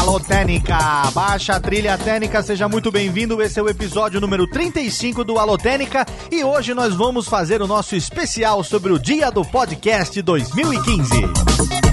Alô Técnica, baixa a trilha técnica, seja muito bem-vindo. Esse é o episódio número 35 do Alô Técnica e hoje nós vamos fazer o nosso especial sobre o Dia do Podcast 2015.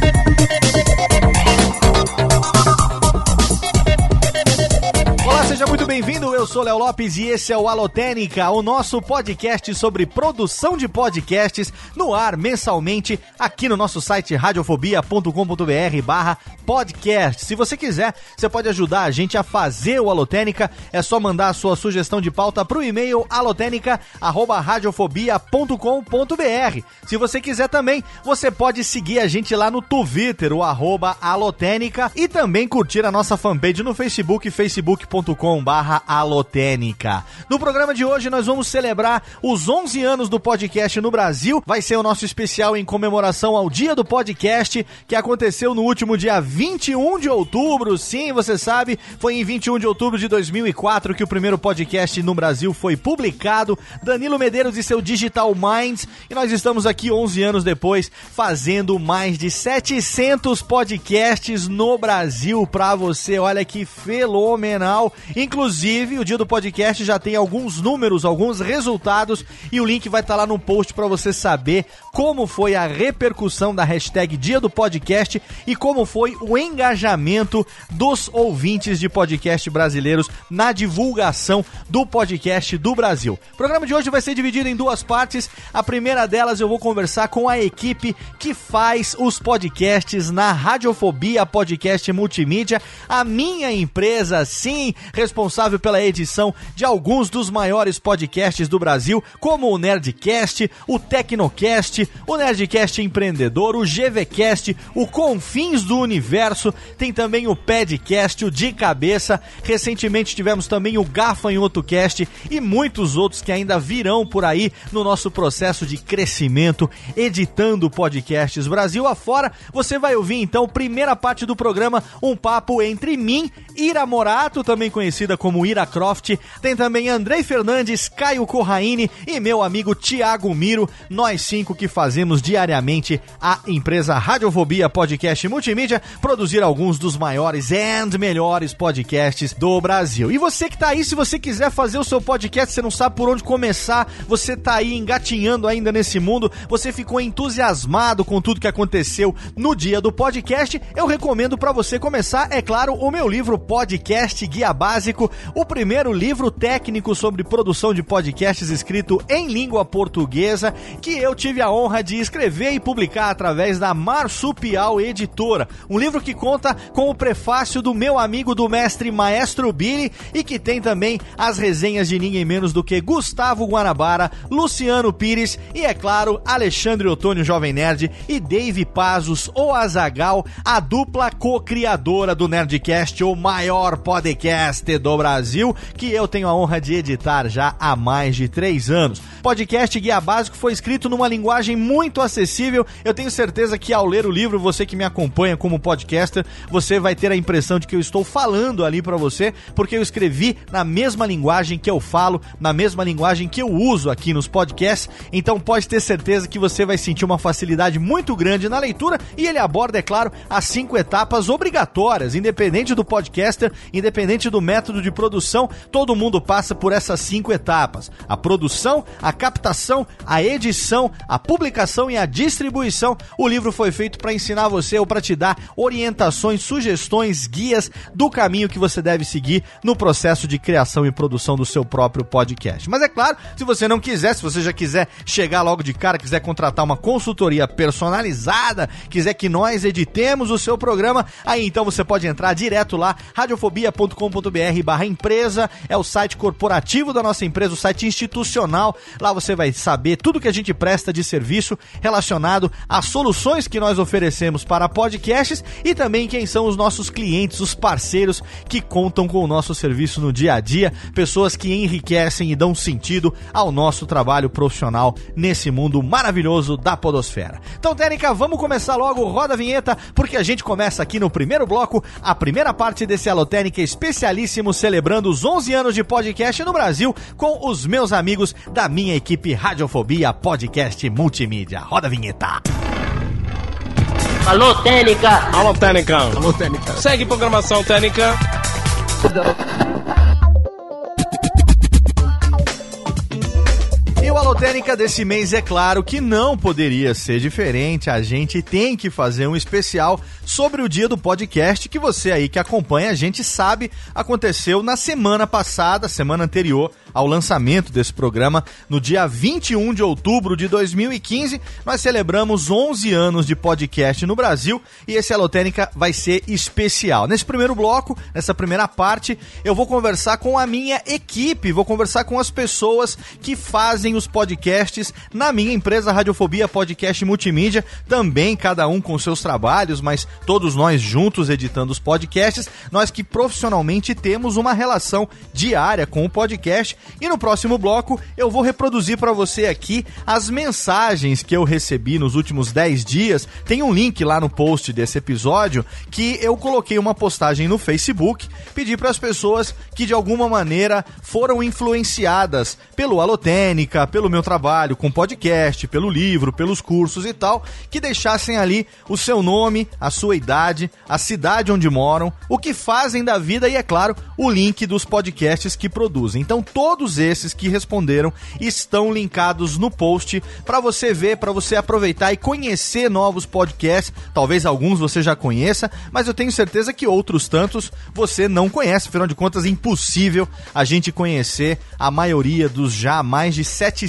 Bem-vindo. Eu sou Léo Lopes e esse é o Alotênica, o nosso podcast sobre produção de podcasts no ar mensalmente aqui no nosso site radiofobia.com.br/barra podcast. Se você quiser, você pode ajudar a gente a fazer o Alotênica. É só mandar a sua sugestão de pauta para o e-mail alotênica@radiofobia.com.br. Se você quiser também, você pode seguir a gente lá no Twitter, o arroba Alotênica, e também curtir a nossa fanpage no Facebook, facebook.com barra alotênica. No programa de hoje nós vamos celebrar os 11 anos do podcast no Brasil. Vai ser o nosso especial em comemoração ao Dia do Podcast, que aconteceu no último dia 21 de outubro. Sim, você sabe, foi em 21 de outubro de 2004 que o primeiro podcast no Brasil foi publicado. Danilo Medeiros e seu Digital Minds. E nós estamos aqui 11 anos depois fazendo mais de 700 podcasts no Brasil para você. Olha que fenomenal. Inclusive, o dia do podcast já tem alguns números, alguns resultados e o link vai estar lá no post para você saber como foi a repercussão da hashtag Dia do Podcast e como foi o engajamento dos ouvintes de podcast brasileiros na divulgação do podcast do Brasil. O programa de hoje vai ser dividido em duas partes. A primeira delas eu vou conversar com a equipe que faz os podcasts na Radiofobia Podcast Multimídia, a minha empresa, sim, responsável pela edição de alguns dos maiores podcasts do Brasil, como o Nerdcast, o Tecnocast, o Nerdcast Empreendedor, o GVCast, o Confins do Universo, tem também o Padcast, o De Cabeça, recentemente tivemos também o Gafanhoto Cast e muitos outros que ainda virão por aí no nosso processo de crescimento, editando podcasts Brasil afora. Você vai ouvir então, primeira parte do programa, um papo entre mim, Ira Morato, também conhecida como Ira Croft, tem também Andrei Fernandes, Caio Corraine e meu amigo Tiago Miro, nós cinco que fazemos diariamente a empresa Radiofobia Podcast Multimídia, produzir alguns dos maiores e melhores podcasts do Brasil. E você que tá aí, se você quiser fazer o seu podcast, você não sabe por onde começar, você tá aí engatinhando ainda nesse mundo, você ficou entusiasmado com tudo que aconteceu no dia do podcast, eu recomendo para você começar, é claro, o meu livro Podcast Guia Básico, o primeiro livro técnico sobre produção de podcasts escrito em língua portuguesa, que eu tive a honra de escrever e publicar através da Marsupial Editora. Um livro que conta com o prefácio do meu amigo do mestre Maestro Billy e que tem também as resenhas de ninguém menos do que Gustavo Guanabara, Luciano Pires e, é claro, Alexandre Otônio Jovem Nerd e Dave Pazos, o Azagal, a dupla co-criadora do Nerdcast, o maior podcast do Brasil, que eu tenho a honra de editar já há mais de três anos. Podcast Guia Básico foi escrito numa linguagem muito acessível. Eu tenho certeza que ao ler o livro, você que me acompanha como podcaster, você vai ter a impressão de que eu estou falando ali para você, porque eu escrevi na mesma linguagem que eu falo, na mesma linguagem que eu uso aqui nos podcasts. Então pode ter certeza que você vai sentir uma facilidade muito grande na leitura e ele aborda, é claro, as cinco etapas obrigatórias, independente do podcaster, independente do método de produção, todo mundo passa por essas cinco etapas: a produção, a captação, a edição, a publicação e a distribuição. O livro foi feito para ensinar você ou para te dar orientações, sugestões, guias do caminho que você deve seguir no processo de criação e produção do seu próprio podcast. Mas é claro, se você não quiser, se você já quiser chegar logo de cara, quiser contratar uma consultoria personalizada, quiser que nós editemos o seu programa, aí então você pode entrar direto lá radiofobia.com.br barra empresa, é o site corporativo da nossa empresa, o site institucional. Lá você vai saber tudo que a gente presta de serviço relacionado às soluções que nós oferecemos para podcasts e também quem são os nossos clientes, os parceiros que contam com o nosso serviço no dia a dia, pessoas que enriquecem e dão sentido ao nosso trabalho profissional nesse mundo maravilhoso da podosfera. Então, Técnica, vamos começar logo, roda a vinheta, porque a gente começa aqui no primeiro bloco, a primeira parte desse Alotênica especialíssimo celebrando os 11 anos de podcast no Brasil com os meus amigos da minha equipe Radiofobia Podcast Multimídia. Roda a vinheta. Alô, Técnica! Alô, Técnica! Alô, Técnica! Segue programação Técnica! O Alotênica desse mês, é claro que não poderia ser diferente. A gente tem que fazer um especial sobre o dia do podcast que você aí que acompanha a gente sabe aconteceu na semana passada, semana anterior ao lançamento desse programa, no dia 21 de outubro de 2015. Nós celebramos 11 anos de podcast no Brasil e esse Alotênica vai ser especial. Nesse primeiro bloco, nessa primeira parte, eu vou conversar com a minha equipe, vou conversar com as pessoas que fazem os podcasts na minha empresa Radiofobia Podcast Multimídia, também cada um com seus trabalhos, mas todos nós juntos editando os podcasts, nós que profissionalmente temos uma relação diária com o podcast. E no próximo bloco eu vou reproduzir para você aqui as mensagens que eu recebi nos últimos 10 dias. Tem um link lá no post desse episódio que eu coloquei uma postagem no Facebook, pedi para as pessoas que de alguma maneira foram influenciadas pelo Alotênica, pelo meu trabalho com podcast, pelo livro, pelos cursos e tal, que deixassem ali o seu nome, a sua idade, a cidade onde moram, o que fazem da vida e, é claro, o link dos podcasts que produzem. Então, todos esses que responderam estão linkados no post para você ver, para você aproveitar e conhecer novos podcasts. Talvez alguns você já conheça, mas eu tenho certeza que outros tantos você não conhece. Afinal de contas, é impossível a gente conhecer a maioria dos já mais de 700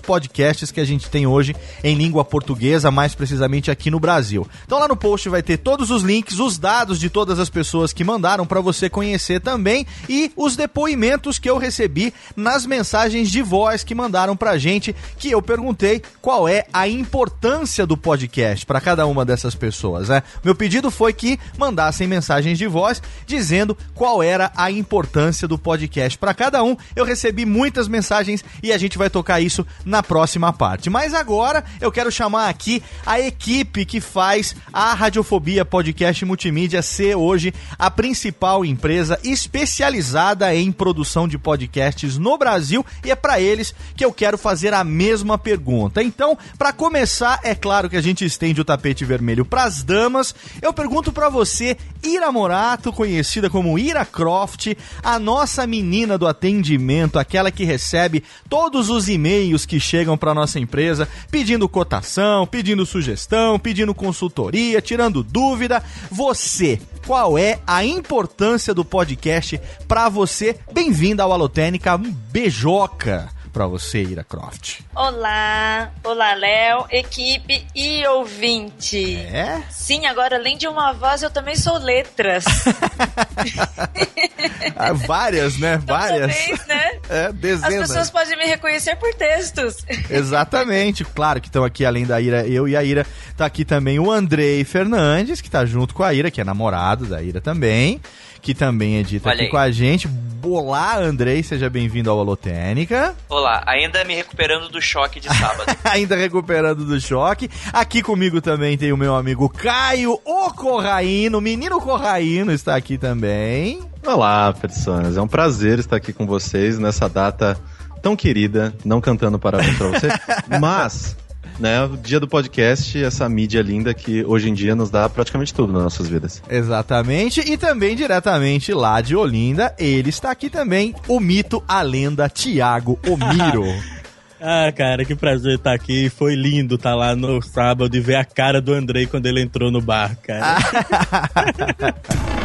podcasts que a gente tem hoje em língua portuguesa, mais precisamente aqui no Brasil. Então lá no post vai ter todos os links, os dados de todas as pessoas que mandaram para você conhecer também e os depoimentos que eu recebi nas mensagens de voz que mandaram pra gente, que eu perguntei qual é a importância do podcast para cada uma dessas pessoas, né? Meu pedido foi que mandassem mensagens de voz dizendo qual era a importância do podcast para cada um. Eu recebi muitas mensagens e a gente vai tocar isso na próxima parte. Mas agora eu quero chamar aqui a equipe que faz a Radiofobia Podcast Multimídia ser hoje a principal empresa especializada em produção de podcasts no Brasil e é para eles que eu quero fazer a mesma pergunta. Então, para começar, é claro que a gente estende o tapete vermelho para as damas. Eu pergunto para você, Ira Morato, conhecida como Ira Croft, a nossa menina do atendimento, aquela que recebe todos os e-mails que chegam para nossa empresa, pedindo cotação, pedindo sugestão, pedindo consultoria, tirando dúvida. Você, qual é a importância do podcast para você? Bem-vinda ao Alotênica, um beijoca para você, Ira Croft. Olá, olá Léo, equipe e ouvinte. É? Sim, agora além de uma voz, eu também sou letras. ah, várias, né? Então, várias. Talvez, né? É, dezenas. As pessoas podem me reconhecer por textos. Exatamente. Claro que estão aqui, além da Ira, eu e a Ira, tá aqui também o Andrei Fernandes, que tá junto com a Ira, que é namorado da Ira também que também edita Olha aqui aí. com a gente. Olá, Andrei, seja bem-vindo ao Holotênica. Olá, ainda me recuperando do choque de sábado. ainda recuperando do choque. Aqui comigo também tem o meu amigo Caio, o Corraíno, menino Corraíno está aqui também. Olá, personas, é um prazer estar aqui com vocês nessa data tão querida, não cantando parabéns pra você, mas né? O dia do podcast, essa mídia linda que hoje em dia nos dá praticamente tudo nas nossas vidas. Exatamente, e também diretamente lá de Olinda, ele está aqui também, o mito, a lenda, Tiago Omiro. Ah, cara, que prazer estar aqui. Foi lindo estar lá no sábado e ver a cara do Andrei quando ele entrou no bar, cara.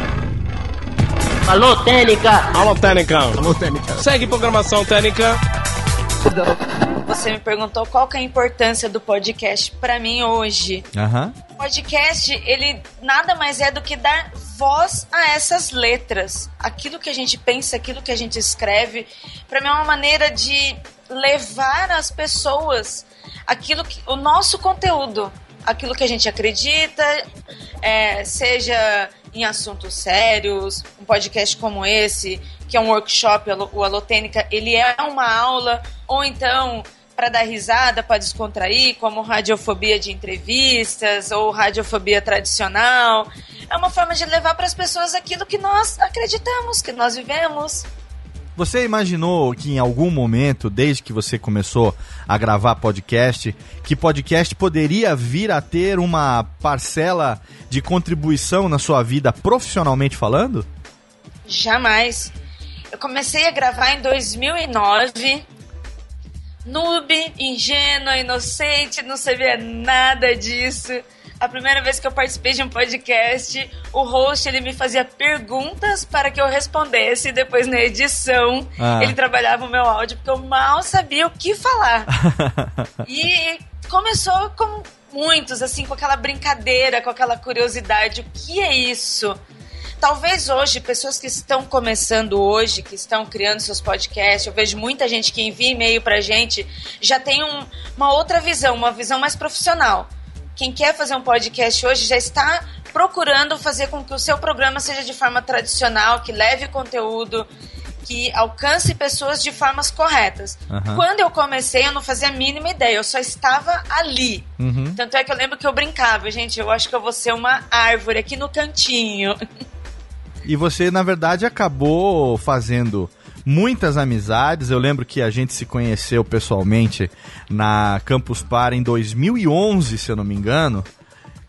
Alô, Técnica! Alô, Técnica! Alô, Técnica! Segue programação Técnica! Você me perguntou qual que é a importância do podcast para mim hoje. Uhum. O podcast, ele nada mais é do que dar voz a essas letras. Aquilo que a gente pensa, aquilo que a gente escreve, para mim é uma maneira de levar às pessoas aquilo que o nosso conteúdo, aquilo que a gente acredita, é, seja em assuntos sérios, um podcast como esse, que é um workshop, o Alotênica, ele é uma aula, ou então para dar risada, para descontrair, como radiofobia de entrevistas ou radiofobia tradicional. É uma forma de levar para as pessoas aquilo que nós acreditamos, que nós vivemos. Você imaginou que em algum momento, desde que você começou a gravar podcast, que podcast poderia vir a ter uma parcela de contribuição na sua vida profissionalmente falando? Jamais. Eu comecei a gravar em 2009. Noob, ingênua, inocente, não sabia nada disso a primeira vez que eu participei de um podcast, o host ele me fazia perguntas para que eu respondesse. Depois na edição, ah. ele trabalhava o meu áudio porque eu mal sabia o que falar. e começou com muitos, assim, com aquela brincadeira, com aquela curiosidade. O que é isso? Talvez hoje, pessoas que estão começando hoje, que estão criando seus podcasts, eu vejo muita gente que envia e-mail pra gente, já tem um, uma outra visão, uma visão mais profissional quem quer fazer um podcast hoje já está procurando fazer com que o seu programa seja de forma tradicional, que leve conteúdo, que alcance pessoas de formas corretas. Uhum. Quando eu comecei, eu não fazia a mínima ideia, eu só estava ali. Uhum. Tanto é que eu lembro que eu brincava, gente, eu acho que eu vou ser uma árvore aqui no cantinho. E você, na verdade, acabou fazendo muitas amizades. Eu lembro que a gente se conheceu pessoalmente na Campus Par em 2011, se eu não me engano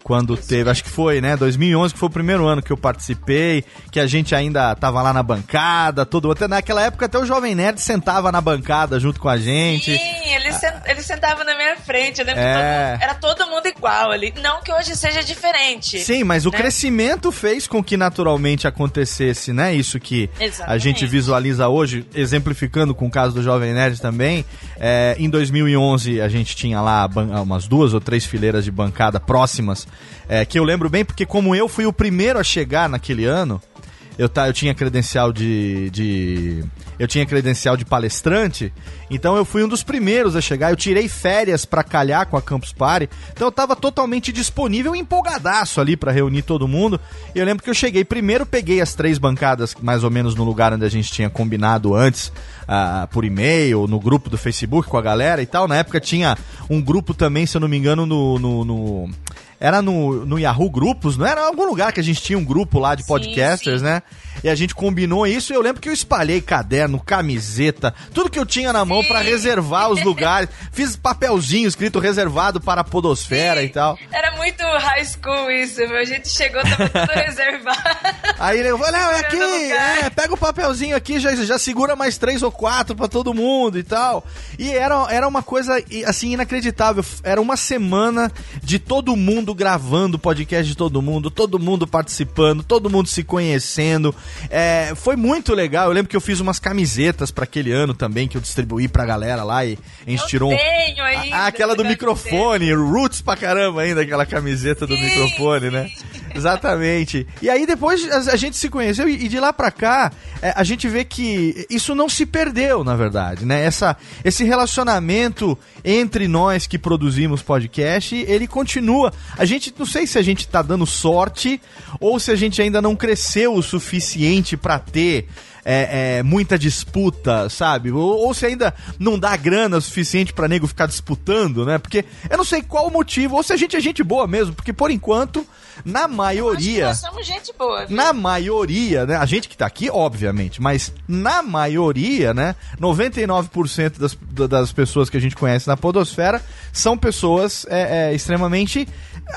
quando teve, acho que foi, né, 2011, que foi o primeiro ano que eu participei, que a gente ainda tava lá na bancada, todo até naquela época até o Jovem Nerd sentava na bancada junto com a gente. Sim, ele, sent, ele sentava na minha frente, eu lembro é... todo, era todo mundo igual ali. Não que hoje seja diferente. Sim, mas né? o crescimento fez com que naturalmente acontecesse, né, isso que Exatamente. a gente visualiza hoje, exemplificando com o caso do Jovem Nerd também, é, em 2011 a gente tinha lá umas duas ou três fileiras de bancada próximas é, que eu lembro bem porque como eu fui o primeiro a chegar naquele ano, eu, tá, eu tinha credencial de, de. Eu tinha credencial de palestrante, então eu fui um dos primeiros a chegar. Eu tirei férias para calhar com a Campus Party, então eu tava totalmente disponível empolgadaço ali para reunir todo mundo. E eu lembro que eu cheguei primeiro, peguei as três bancadas, mais ou menos no lugar onde a gente tinha combinado antes, uh, por e-mail, no grupo do Facebook com a galera e tal. Na época tinha um grupo também, se eu não me engano, no, no, no era no, no Yahoo Grupos, não era? Algum lugar que a gente tinha um grupo lá de podcasters, sim, sim. né? E a gente combinou isso e eu lembro que eu espalhei caderno, camiseta, tudo que eu tinha na mão para reservar os lugares. Fiz papelzinho escrito reservado para a podosfera sim. e tal. Era muito high school isso, meu. A gente chegou, tava tudo reservado. Aí ele falou, não, é aqui, é, pega o papelzinho aqui, já, já segura mais três ou quatro para todo mundo e tal. E era, era uma coisa, assim, inacreditável. Era uma semana de todo mundo mundo gravando o podcast de todo mundo, todo mundo participando, todo mundo se conhecendo. É, foi muito legal. Eu lembro que eu fiz umas camisetas para aquele ano também, que eu distribuí pra galera lá e a gente eu tirou. Tenho ainda, a, aquela do microfone, roots pra caramba ainda, aquela camiseta do sim, microfone, né? Exatamente. E aí depois a, a gente se conheceu e, e de lá pra cá é, a gente vê que isso não se perdeu, na verdade, né? Essa, esse relacionamento entre nós que produzimos podcast, ele continua. A gente não sei se a gente tá dando sorte ou se a gente ainda não cresceu o suficiente para ter é, é, muita disputa, sabe? Ou, ou, se ainda não dá grana suficiente para nego ficar disputando, né? Porque eu não sei qual o motivo, ou se a gente é gente boa mesmo, porque por enquanto, na maioria. nós somos gente boa, viu? Na maioria, né? A gente que tá aqui, obviamente, mas na maioria, né? 99% das, das pessoas que a gente conhece na Podosfera são pessoas é, é, extremamente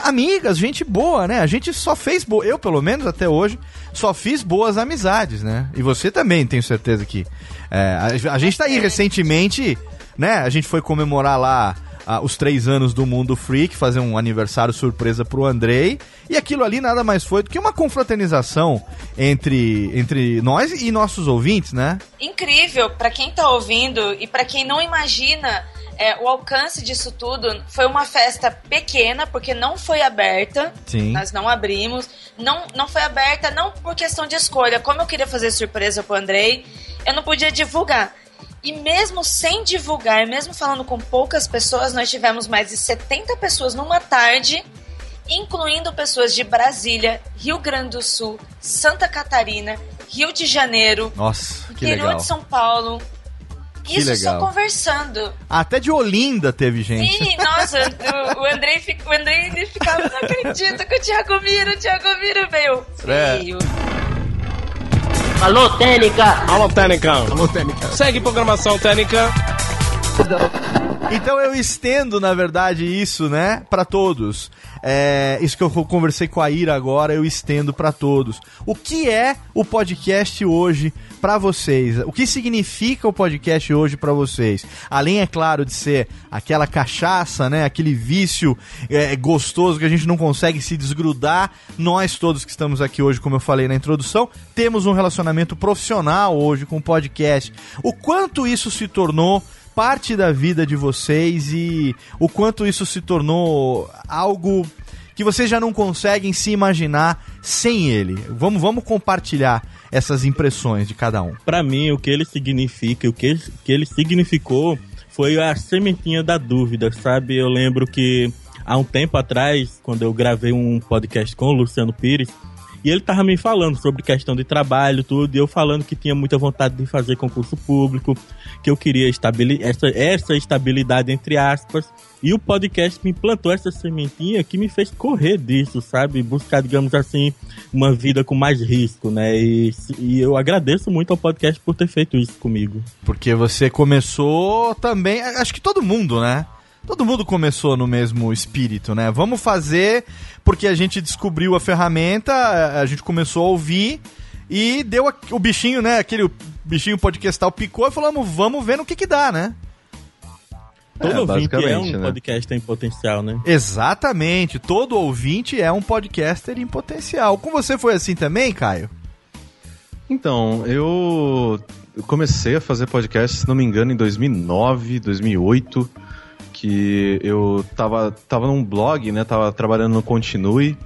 amigas, gente boa, né? A gente só fez boa, eu pelo menos até hoje, só fiz boas amizades, né? E você também, tenho certeza que. É, a, a, gente tá aí recentemente, né? A gente foi comemorar lá os três anos do Mundo Freak, fazer um aniversário surpresa pro Andrei. E aquilo ali nada mais foi do que uma confraternização entre, entre nós e nossos ouvintes, né? Incrível, para quem tá ouvindo e para quem não imagina é, o alcance disso tudo foi uma festa pequena, porque não foi aberta. Sim. Nós não abrimos. Não, não foi aberta, não por questão de escolha. Como eu queria fazer surpresa pro Andrei, eu não podia divulgar. E mesmo sem divulgar, mesmo falando com poucas pessoas, nós tivemos mais de 70 pessoas numa tarde, incluindo pessoas de Brasília, Rio Grande do Sul, Santa Catarina, Rio de Janeiro, Nossa, que interior legal. de São Paulo. Que Isso legal. só conversando. Até de Olinda teve gente. Sim, nossa, o, o Andrei, fica- o Andrei ele ficava, não acredito que o Thiago Miro, o Thiago Miro veio. É. Veio. Alô, Técnica. Alô, Técnica. Alô, Técnica. Segue programação Técnica. Então eu estendo, na verdade, isso, né, pra todos. É, isso que eu conversei com a Ira agora, eu estendo pra todos. O que é o podcast hoje pra vocês? O que significa o podcast hoje pra vocês? Além, é claro, de ser aquela cachaça, né, aquele vício é, gostoso que a gente não consegue se desgrudar, nós todos que estamos aqui hoje, como eu falei na introdução, temos um relacionamento profissional hoje com o podcast. O quanto isso se tornou parte da vida de vocês e o quanto isso se tornou algo que vocês já não conseguem se imaginar sem ele. Vamos, vamos compartilhar essas impressões de cada um. Pra mim, o que ele significa, o que, que ele significou foi a sementinha da dúvida, sabe? Eu lembro que há um tempo atrás, quando eu gravei um podcast com o Luciano Pires, e ele tava me falando sobre questão de trabalho, tudo, e eu falando que tinha muita vontade de fazer concurso público, que eu queria estabili essa, essa estabilidade, entre aspas, e o podcast me plantou essa sementinha que me fez correr disso, sabe? Buscar, digamos assim, uma vida com mais risco, né? E, e eu agradeço muito ao podcast por ter feito isso comigo. Porque você começou também, acho que todo mundo, né? Todo mundo começou no mesmo espírito, né? Vamos fazer porque a gente descobriu a ferramenta, a gente começou a ouvir e deu a- o bichinho, né? Aquele bichinho podcastal picou e falamos, vamos ver no que que dá, né? Todo É, ouvinte é um né? podcast em potencial, né? Exatamente, todo ouvinte é um podcaster em potencial. Com você foi assim também, Caio? Então, eu comecei a fazer podcast, se não me engano, em 2009, 2008, que eu tava, tava num blog, né, tava trabalhando no Continue,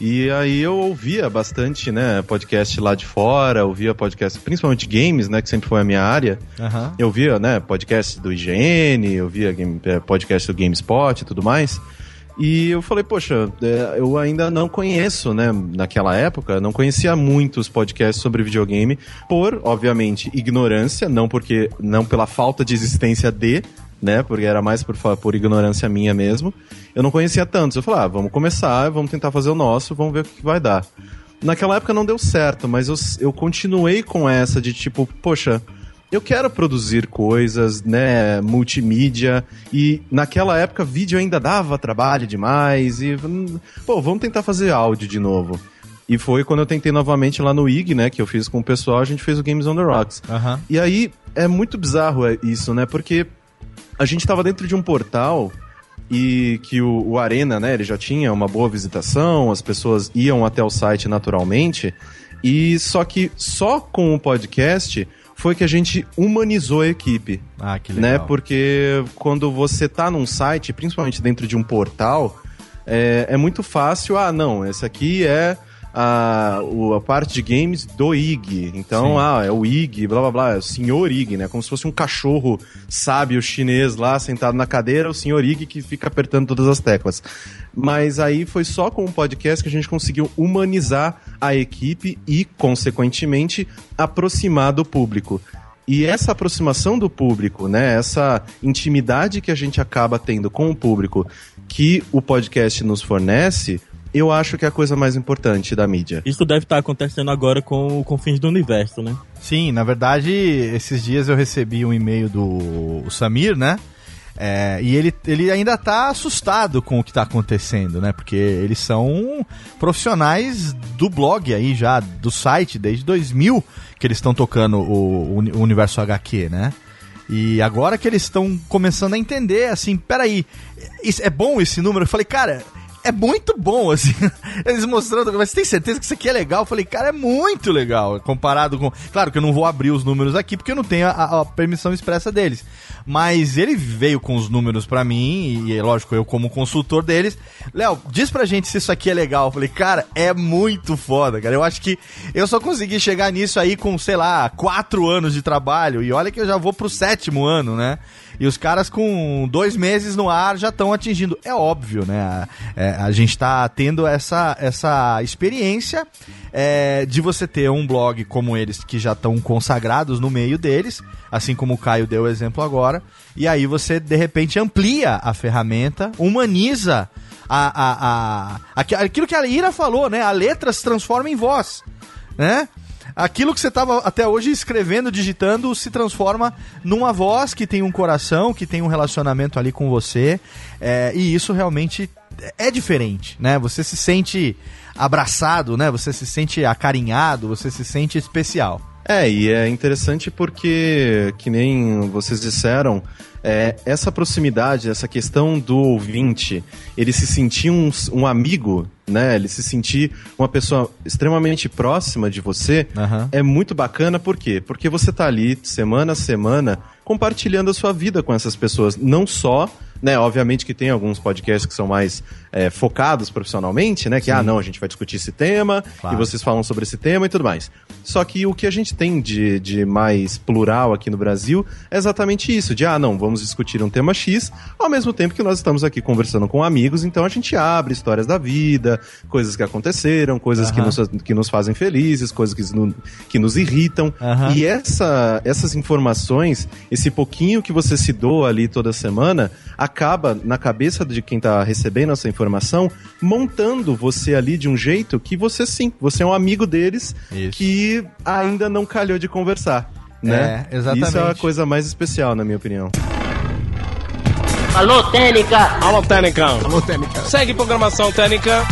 e aí eu ouvia bastante, né, podcast lá de fora, ouvia podcast, principalmente games, né, que sempre foi a minha área, Aham. eu via, né, podcast do IGN, eu via game- eh, podcast do GameSpot e tudo mais. E eu falei, poxa, eh, eu ainda não conheço, né, naquela época, não conhecia muitos podcasts sobre videogame, por, obviamente, ignorância, não porque, não pela falta de existência de, né, porque era mais por, por ignorância minha mesmo. Eu não conhecia tantos. Eu falei, ah, vamos começar, vamos tentar fazer o nosso, vamos ver o que vai dar. Naquela época não deu certo, mas eu, eu continuei com essa de tipo, poxa, eu quero produzir coisas, né, multimídia, e naquela época vídeo ainda dava trabalho demais, e, pô, vamos tentar fazer áudio de novo. E foi quando eu tentei novamente lá no IG, né, que eu fiz com o pessoal, a gente fez o Games on the Rocks. Aham. E aí, é muito bizarro é, isso, né, porque a gente tava dentro de um portal e que o, o Arena, né, ele já tinha uma boa visitação, as pessoas iam até o site naturalmente, e só que só com o podcast foi que a gente humanizou a equipe, Ah, que legal. né? Porque quando você tá num site, principalmente dentro de um portal, é, é muito fácil, ah, não, esse aqui é a, a parte de games do IG. Então, Sim. ah, é o IG, blá blá blá, é o senhor IG, né? Como se fosse um cachorro sábio chinês lá sentado na cadeira, o senhor IG que fica apertando todas as teclas. Mas aí foi só com o podcast que a gente conseguiu humanizar a equipe e, consequentemente, aproximar do público. E essa aproximação do público, né, essa intimidade que a gente acaba tendo com o público que o podcast nos fornece, eu acho que é a coisa mais importante da mídia. Isso deve estar acontecendo agora com o Confins do Universo, né? Sim, na verdade, esses dias eu recebi um e-mail do Samir, né? É, e ele, ele ainda tá assustado com o que tá acontecendo, né? Porque eles são profissionais do blog aí já, do site, desde 2000 que eles estão tocando o, o universo HQ, né? E agora que eles estão começando a entender, assim, peraí, isso, é bom esse número? Eu falei, cara, é muito bom, assim. Eles mostrando, mas tem certeza que isso aqui é legal? Eu falei, cara, é muito legal. Comparado com. Claro que eu não vou abrir os números aqui porque eu não tenho a, a permissão expressa deles. Mas ele veio com os números para mim, e lógico, eu como consultor deles. Léo, diz pra gente se isso aqui é legal. Eu falei, cara, é muito foda, cara. Eu acho que eu só consegui chegar nisso aí com, sei lá, quatro anos de trabalho. E olha que eu já vou pro sétimo ano, né? E os caras com dois meses no ar já estão atingindo. É óbvio, né? É, a gente está tendo essa, essa experiência é, de você ter um blog como eles, que já estão consagrados no meio deles, assim como o Caio deu o exemplo agora. E aí você, de repente, amplia a ferramenta, humaniza a, a, a, aquilo que a Ira falou, né? A letra se transforma em voz, né? Aquilo que você estava até hoje escrevendo, digitando, se transforma numa voz que tem um coração, que tem um relacionamento ali com você. É, e isso realmente é diferente, né? Você se sente abraçado, né? Você se sente acarinhado, você se sente especial. É, e é interessante porque, que nem vocês disseram, é, essa proximidade, essa questão do ouvinte, ele se sentir um, um amigo, né? Ele se sentir uma pessoa extremamente próxima de você, Aham. é muito bacana, por quê? Porque você tá ali, semana a semana, compartilhando a sua vida com essas pessoas, não só né, obviamente que tem alguns podcasts que são mais é, focados profissionalmente, né? Que, ah, não, a gente vai discutir esse tema Claro. e vocês falam sobre esse tema e tudo mais. Só que o que a gente tem de, de mais plural aqui no Brasil é exatamente isso, de, ah, não, vamos discutir um tema X, ao mesmo tempo que nós estamos aqui conversando com amigos, então a gente abre histórias da vida, coisas que aconteceram, coisas que, nos, que nos fazem felizes, coisas que, no- que nos irritam. E essa, essas informações, esse pouquinho que você se doa ali toda semana, acaba na cabeça de quem tá recebendo essa informação, montando você ali de um jeito que você sim, você é um amigo deles Isso. que ainda não calhou de conversar. Né? É, exatamente. Isso é a coisa mais especial, na minha opinião. Alô, Técnica! Alô, Técnica. Alô, Técnica. Segue programação Técnica.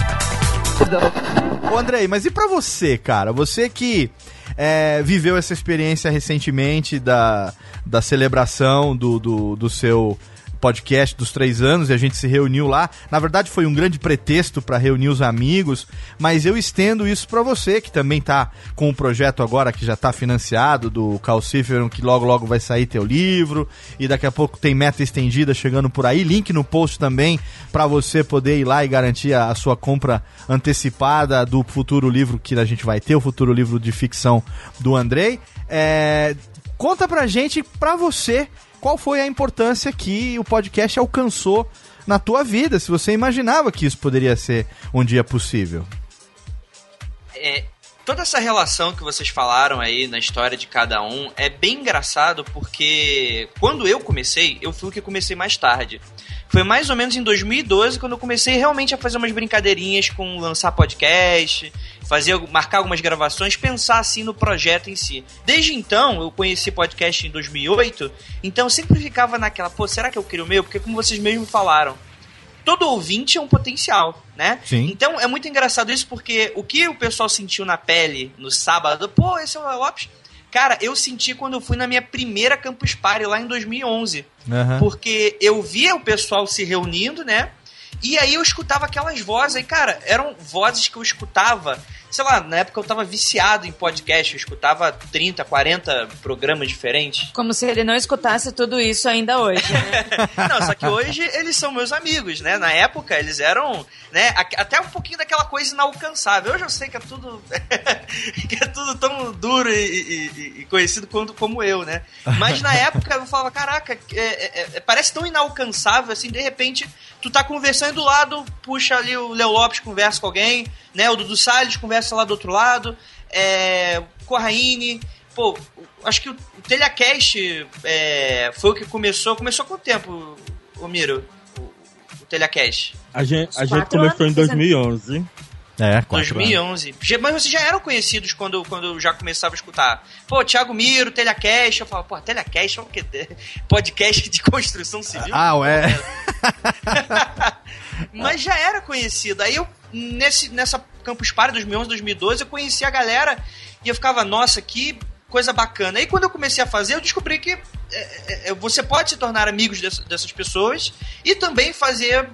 Ô Andrei, mas e pra você, cara? Você que é, viveu essa experiência recentemente da, da celebração do, do, do seu podcast dos três anos e a gente se reuniu lá. Na verdade, foi um grande pretexto para reunir os amigos, mas eu estendo isso pra você, que também tá com o projeto agora que já tá financiado do Calciferum, que logo logo vai sair teu livro, e daqui a pouco tem meta estendida chegando por aí. Link no post também para você poder ir lá e garantir a, a sua compra antecipada do futuro livro que a gente vai ter, o futuro livro de ficção do Andrei. É, conta pra gente, pra você, qual foi a importância que o podcast alcançou na tua vida, se você imaginava que isso poderia ser um dia possível. É, toda essa relação que vocês falaram aí na história de cada um é bem engraçado porque quando eu comecei, eu fui o que comecei mais tarde. Foi mais ou menos em 2012 quando eu comecei realmente a fazer umas brincadeirinhas com lançar podcast, fazer marcar algumas gravações, pensar assim no projeto em si. Desde então, eu conheci podcast em 2008, então eu sempre ficava naquela, pô, será que eu crio o meu? Porque como vocês mesmos falaram, todo ouvinte é um potencial, né? Sim. Então é muito engraçado isso porque o que o pessoal sentiu na pele no sábado, pô, esse é o Lopes. Cara, eu senti quando eu fui na minha primeira Campus Party lá em 2011. Aham. Porque eu via o pessoal se reunindo, né? E aí eu escutava aquelas vozes. E, cara, eram vozes que eu escutava. Sei lá, na época eu tava viciado em podcast. Eu escutava 30, 40 programas diferentes. Como se ele não escutasse tudo isso ainda hoje, né? Não, só que hoje eles são meus amigos, né? Na época eles eram, né? Até um pouquinho daquela coisa inalcançável. Hoje eu sei que é tudo. que é tudo tão duro e, e- e- e conhecido quanto como eu, né? Mas na época eu falava, caraca, é- é- é- parece tão inalcançável assim, de repente, tu tá conversando do lado, puxa ali o Léo Lopes conversa com alguém, né? O Dudu Salles conversa lá do outro lado, é, o Corraine. Pô, acho que o, o Telecast é, foi o que começou. Começou há quanto tempo, o Miro? O, o Telecast? A gente, a gente começou em anos fazendo- 2011. É, quatro anos. 2011. Já- Mas vocês já eram conhecidos quando, quando eu já começava a escutar. Pô, Thiago Miro, Telecast. Eu falava, pô, Telecast é o quê? Podcast de construção civil? Ah, ué. Mas já era conhecido. Aí eu, nesse, nessa Campus Party 2011, 2012, eu conheci a galera e eu ficava, nossa, que coisa bacana. Aí quando eu comecei a fazer, eu descobri que é, é, você pode se tornar amigos dessa- dessas pessoas e também fazer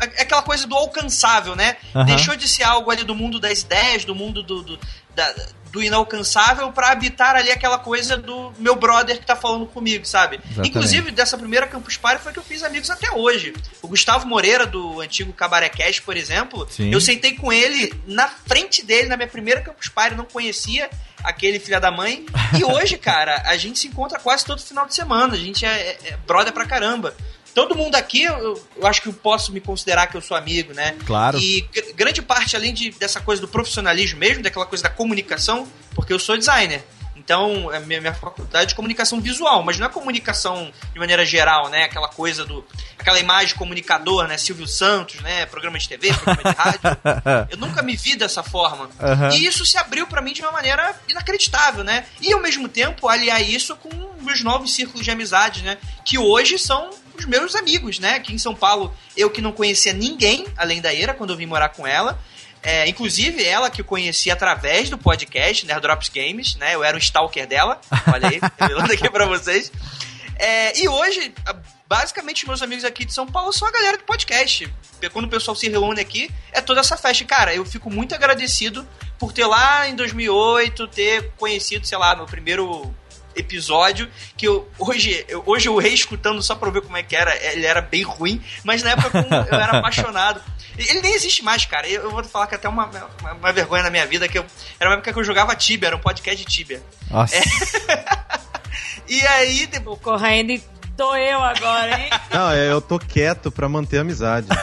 é, aquela coisa do alcançável, né? Aham. Deixou de ser algo ali do mundo das ideias, do mundo do, do, da- do inalcançável pra habitar ali aquela coisa do meu brother que tá falando comigo, sabe? Exatamente. Inclusive, dessa primeira Campus Party foi que eu fiz amigos até hoje. O Gustavo Moreira, do antigo Cabaré Cast, por exemplo, Sim. eu sentei com ele na frente dele, na minha primeira Campus Party, não conhecia aquele filho da mãe. E hoje, cara, a gente se encontra quase todo final de semana. A gente é, é, é brother pra caramba. Todo mundo aqui, eu, eu acho que eu posso me considerar que eu sou amigo, né? Claro. E gr- grande parte, além de, dessa coisa do profissionalismo mesmo, daquela coisa da comunicação, porque eu sou designer. Então, a minha, minha faculdade é de comunicação visual, mas não é comunicação de maneira geral, né? Aquela coisa do. aquela imagem comunicador, né? Silvio Santos, né? Programa de TV, programa de rádio. Eu nunca me vi dessa forma. Aham. E isso se abriu pra mim de uma maneira inacreditável, né? E ao mesmo tempo aliar isso com meus novos círculos de amizade, né? Que hoje são os meus amigos, né? Aqui em São Paulo, eu que não conhecia ninguém além da Ira quando eu vim morar com ela. É, inclusive, ela que eu conheci através do podcast, né, Drops Games, né? Eu era um stalker dela. Olha aí, revelando aqui pra vocês. É, e hoje, basicamente, meus amigos aqui de São Paulo são a galera do podcast. Quando o pessoal se reúne aqui, é toda essa festa. Cara, eu fico muito agradecido por ter lá em 2008, ter conhecido, sei lá, meu primeiro episódio, que eu, hoje, eu, hoje eu reescutando só pra ver como é que era, ele era bem ruim, mas na época eu era apaixonado. Ele nem existe mais, cara. Eu, eu vou falar que até uma, uma, uma vergonha na minha vida, que eu, era uma época que eu jogava Tibia, era um podcast de Tibia. Nossa. E aí, depois, O Corraine doeu agora, hein? Não, é, eu tô quieto pra manter a amizade.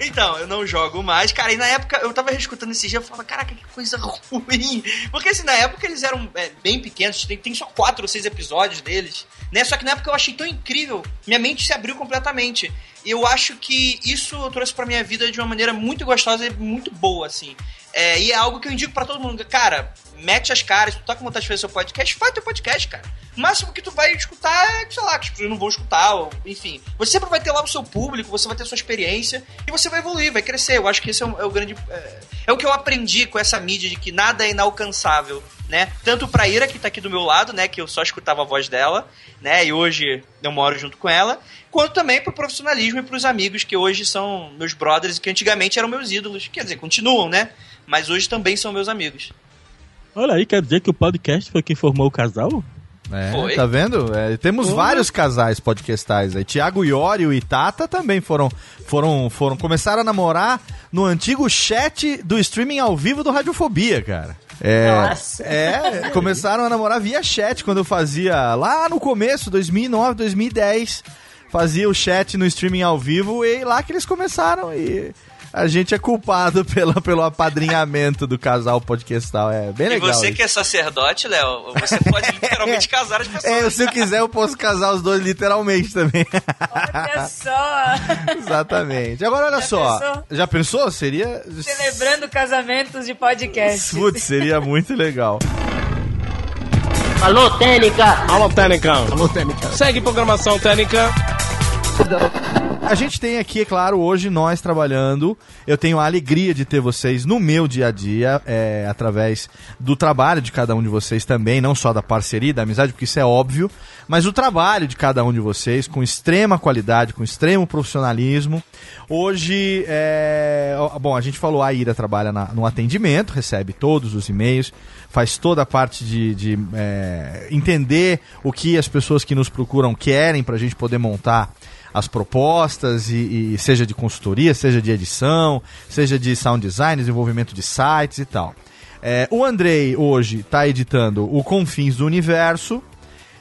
Então, eu não jogo mais. Cara, e na época eu tava reescutando esse dia, eu falava, caraca, que coisa ruim. Porque assim, na época eles eram é, bem pequenos, tem, tem só quatro ou seis episódios deles, né? Só que na época eu achei tão incrível, minha mente se abriu completamente. E eu acho que isso eu trouxe pra minha vida de uma maneira muito gostosa e muito boa, assim. É, e é algo que eu indico pra todo mundo. Cara, mete as caras, tu tá com vontade de fazer seu podcast, faz teu podcast, cara. O máximo que tu vai escutar é, sei lá, que as pessoas não vão escutar, ou, enfim. Você sempre vai ter lá o seu público, você vai ter a sua experiência e você vai evoluir, vai crescer. Eu acho que esse é o, é o grande. É, é o que eu aprendi com essa mídia de que nada é inalcançável, né? Tanto pra Ira, que tá aqui do meu lado, né? Que eu só escutava a voz dela, né? E hoje eu moro junto com ela. Quanto também pro profissionalismo e pros amigos que hoje são meus brothers e que antigamente eram meus ídolos. Quer dizer, continuam, né? Mas hoje também são meus amigos. Olha aí, quer dizer que o podcast foi quem formou o casal? É, Foi. tá vendo? É, temos vários casais podcastais aí. Tiago Iori e Tata também foram, foram, foram, começaram a namorar no antigo chat do streaming ao vivo do Radiofobia, cara. É, Nossa. é, começaram a namorar via chat quando eu fazia lá no começo, 2009, 2010, fazia o chat no streaming ao vivo e lá que eles começaram e a gente é culpado pela, pelo apadrinhamento do casal podcastal. É bem legal. e você isso. que é sacerdote, Léo, você pode literalmente casar as pessoas. É, se eu quiser, eu posso casar os dois literalmente também. Olha só. Exatamente. Agora, olha Já só. pensou? Já pensou? Seria. Celebrando casamentos de podcast. Putz, seria muito legal. Alô, Técnica. Alô, Técnica. Alô, Técnica. Segue programação Técnica. A gente tem aqui, é claro, hoje nós trabalhando. Eu tenho a alegria de ter vocês no meu dia a dia, é, através do trabalho de cada um de vocês também, não só da parceria, da amizade, porque isso é óbvio, mas o trabalho de cada um de vocês com extrema qualidade, com extremo profissionalismo. Hoje, é, bom, a gente falou, a Ira trabalha na- no atendimento, recebe todos os e-mails, faz toda a parte de, de, é, entender o que as pessoas que nos procuram querem para a gente poder montar as propostas e, e seja de consultoria, seja de edição, seja de sound design, desenvolvimento de sites e tal. É, o Andrei hoje está editando o Confins do Universo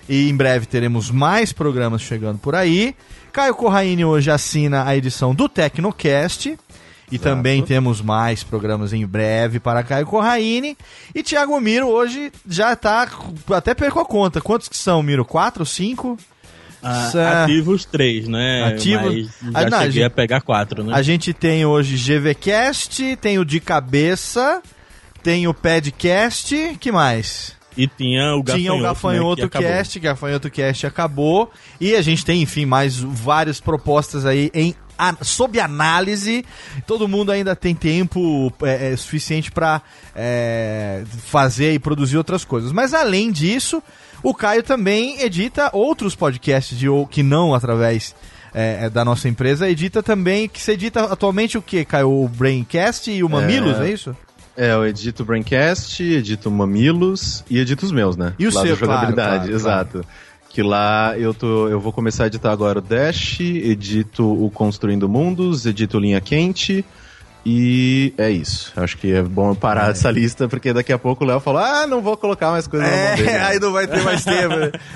e em breve teremos mais programas chegando por aí. Caio Corraine hoje assina a edição do Tecnocast. E também temos mais programas em breve para Caio Corraine. E Thiago Miro hoje já tá. Até perco a conta. Quantos que são, Miro? Quatro? Cinco? Ah, Sa- ativos três, né? Ativo- Mas Ah, já não, cheguei gente- a pegar quatro, né? A gente tem hoje GVCast, tem o de cabeça, tem o Padcast, que mais? E tinha o gafanhoto, Tinha o né, Gafanhoto que acabou. Cast, Gafanhoto Cast acabou. E a gente tem, enfim, mais várias propostas aí em a- sob análise. Todo mundo ainda tem tempo é, é, suficiente para fazer e produzir outras coisas. Mas além disso, o Caio também edita outros podcasts de, ou- que não através é, é da nossa empresa, edita também, que você edita atualmente o que, Caio? O Braincast e o Mamilos, é, é isso? É, eu edito o Braincast, edito Mamilos e edito os meus, né? E o lá seu, jogabilidade, claro, claro, exato. Claro. Que lá eu, tô, eu vou começar a editar agora o Dash, edito o Construindo Mundos, edito Linha Quente, e é isso. Acho que é bom parar é. essa lista, porque daqui a pouco o Léo fala: ah, não vou colocar mais coisa é, na mão dele. aí não vai ter mais tempo.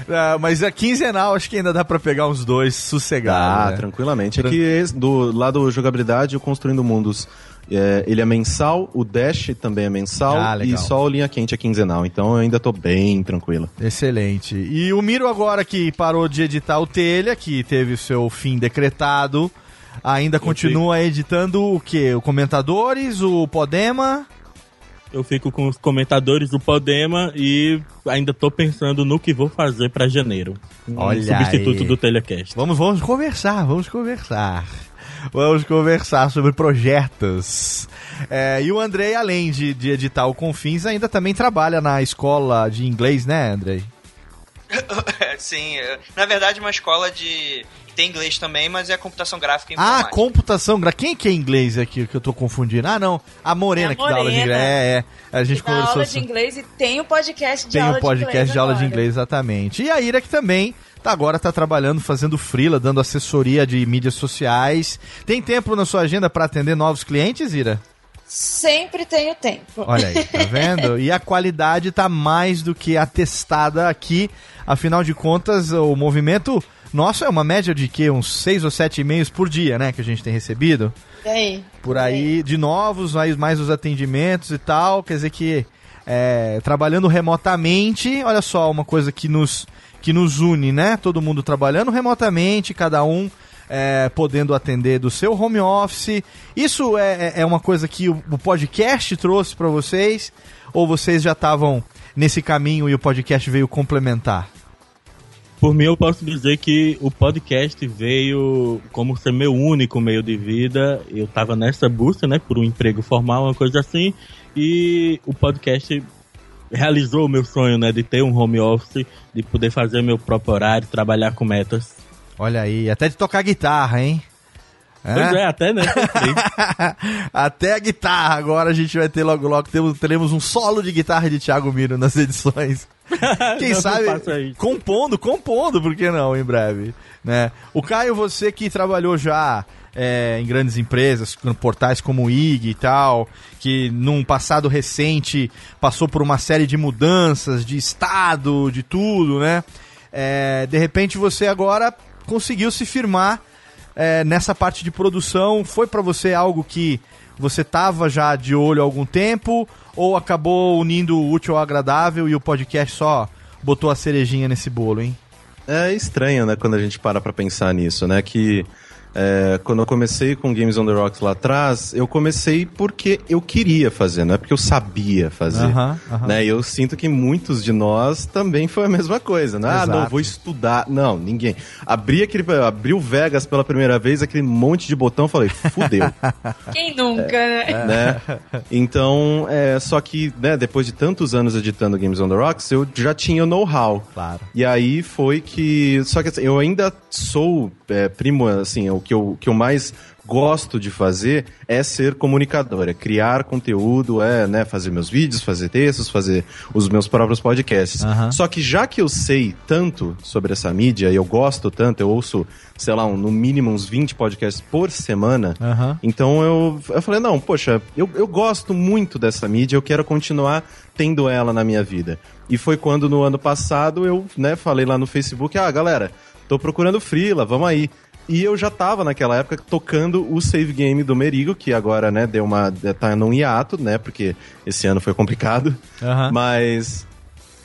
ah, mas a quinzenal acho que ainda dá pra pegar uns dois sossegados. Ah, né? tranquilamente. É que do lado do jogabilidade, o Construindo Mundos. É, ele é mensal, o Dash também é mensal ah, e só o Linha Quente é quinzenal, então eu ainda tô bem tranquilo. Excelente. E o Miro agora que parou de editar o Telha, que teve o seu fim decretado, ainda continua editando o que? O Comentadores, o Podema? Eu fico com os comentadores do Podema e ainda tô pensando no que vou fazer para janeiro. Olha substituto aí. do Telecast. Vamos, vamos conversar, vamos conversar. Vamos conversar sobre projetos. É, e o Andrei, além de, de editar o Confins, ainda também trabalha na escola de inglês, né, Andrei? Sim, na verdade uma escola de tem inglês também, mas é computação gráfica e ah. Ah, computação gráfica. Quem que é inglês aqui que eu tô confundindo? Ah, não. A Morena, é a que dá aula de inglês. É, é. A gente que conversou. aula de inglês e tem o podcast de tem aula Tem o podcast de, de aula de inglês, exatamente. E a Ira que também tá, agora tá trabalhando, fazendo freela, dando assessoria de mídias sociais. Tem tempo na sua agenda para atender novos clientes, Ira? Sempre tenho tempo. Olha aí, tá vendo? e a qualidade tá mais do que atestada aqui. Afinal de contas, o movimento nosso é uma média de que uns 6 ou 7 e-mails por dia, né, que a gente tem recebido. Tem. Por aí, de novos, mais, mais os atendimentos e tal. Quer dizer que é, trabalhando remotamente, olha só, uma coisa que nos, que nos une, né? Todo mundo trabalhando remotamente, cada um é, podendo atender do seu home office. Isso é, é, é uma coisa que o, o podcast trouxe para vocês? Ou vocês já estavam nesse caminho e o podcast veio complementar? Por mim, eu posso dizer que o podcast veio como ser meu único meio de vida. Eu estava nessa busca, né, por um emprego formal, uma coisa assim, e o podcast realizou o meu sonho, né, de ter um home office, de poder fazer meu próprio horário, trabalhar com metas. Olha aí, até de tocar guitarra, hein? Pois é, até né? até a guitarra. Agora a gente vai ter logo logo temos, teremos um solo de guitarra de Thiago Miro nas edições. Quem não, sabe não compondo, compondo, por que não, em breve, né? O Caio, você que trabalhou já é, em grandes empresas, portais como o IG e tal, que num passado recente passou por uma série de mudanças de estado, de tudo, né? É, de repente você agora conseguiu se firmar é, nessa parte de produção? Foi para você algo que você tava já de olho há algum tempo ou acabou unindo o útil ao agradável e o podcast só botou a cerejinha nesse bolo, hein? É estranho, né, quando a gente para pra pensar nisso, né, que é, quando eu comecei com Games on the Rocks lá atrás, eu comecei porque eu queria fazer, não é porque eu sabia fazer. Uh -huh, uh -huh. Né? E eu sinto que muitos de nós também foi a mesma coisa, né? Ah, não, vou estudar. Não, ninguém. Abri aquele. Abriu Vegas pela primeira vez, aquele monte de botão, falei, fudeu. Quem nunca, é, né? né? Então, é, só que, né, depois de tantos anos editando Games on the Rocks, eu já tinha o know-how. Claro. E aí foi que. Só que assim, eu ainda sou é, primo, assim, o que eu, que eu mais gosto de fazer é ser comunicador, é criar conteúdo, é né, fazer meus vídeos, fazer textos, fazer os meus próprios podcasts. Uhum. Só que já que eu sei tanto sobre essa mídia e eu gosto tanto, eu ouço, sei lá, um, no mínimo uns 20 podcasts por semana, uhum. então eu, eu falei, não, poxa, eu, eu gosto muito dessa mídia, eu quero continuar tendo ela na minha vida. E foi quando no ano passado eu né, falei lá no Facebook, ah, galera, tô procurando frila, vamos aí. E eu já tava naquela época tocando o save game do Merigo, que agora, né, deu uma. tá num hiato, né? Porque esse ano foi complicado. Uhum. Mas.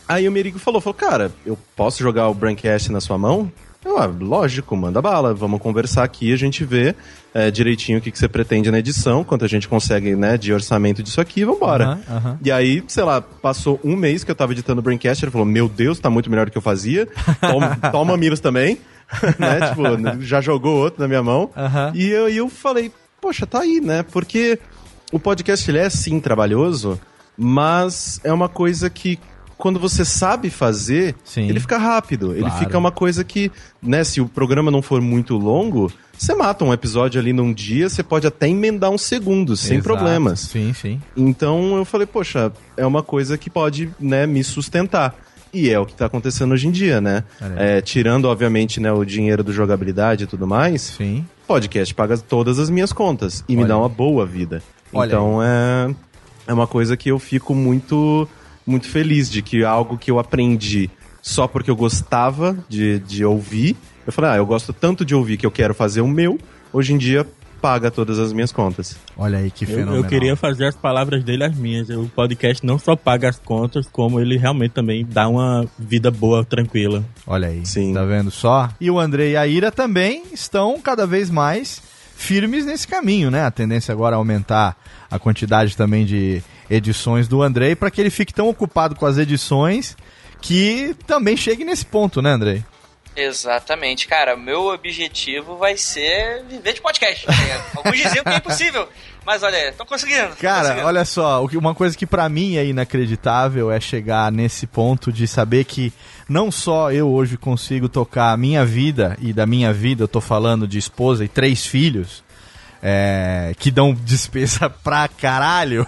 Aí o Merigo falou, falou, cara, eu posso jogar o Braincast na sua mão? Eu, ah, lógico, manda bala, vamos conversar aqui, a gente vê é, direitinho o que, que você pretende na edição, quanto a gente consegue, né, de orçamento disso aqui, vambora. Uhum, uhum. E aí, sei lá, passou um mês que eu tava editando o Braincast, ele falou, meu Deus, tá muito melhor do que eu fazia, toma, toma Miros também. né? Tipo, já jogou outro na minha mão. Uhum. E eu, eu falei, poxa, tá aí, né? Porque o podcast ele é sim trabalhoso, mas é uma coisa que quando você sabe fazer, Sim. ele fica rápido. Ele Claro. fica uma coisa que, né, se o programa não for muito longo, você mata um episódio ali num dia, você pode até emendar uns segundos, sem Exato. problemas. Sim, sim. Então eu falei, poxa, é uma coisa que pode, né, me sustentar. E é o que tá acontecendo hoje em dia, né? É, tirando, obviamente, né, o dinheiro do jogabilidade e tudo mais, Sim. podcast paga todas as minhas contas e me Olha dá aí. uma boa vida. Olha então é, é uma coisa que eu fico muito, muito feliz de que algo que eu aprendi só porque eu gostava de, de ouvir, eu falei, ah, eu gosto tanto de ouvir que eu quero fazer o meu, hoje em dia paga todas as minhas contas. Olha aí que Eu, fenomenal. eu queria fazer as palavras dele as minhas. O podcast não só paga as contas, como ele realmente também dá uma vida boa, tranquila. Olha aí. Sim. Tá vendo só? E o André e a Ira também estão cada vez mais firmes nesse caminho, né? A tendência agora é aumentar a quantidade também de edições do Andrei para que ele fique tão ocupado com as edições que também chegue nesse ponto, né, Andrei? Exatamente, cara. Meu objetivo vai ser viver de podcast. tá? Alguns diziam que é impossível, mas olha, estão conseguindo. Cara, conseguindo. olha só, uma coisa que pra mim é inacreditável é chegar nesse ponto de saber que não só eu hoje consigo tocar a minha vida, e da minha vida eu tô falando de esposa e três filhos, é, que dão despesa pra caralho,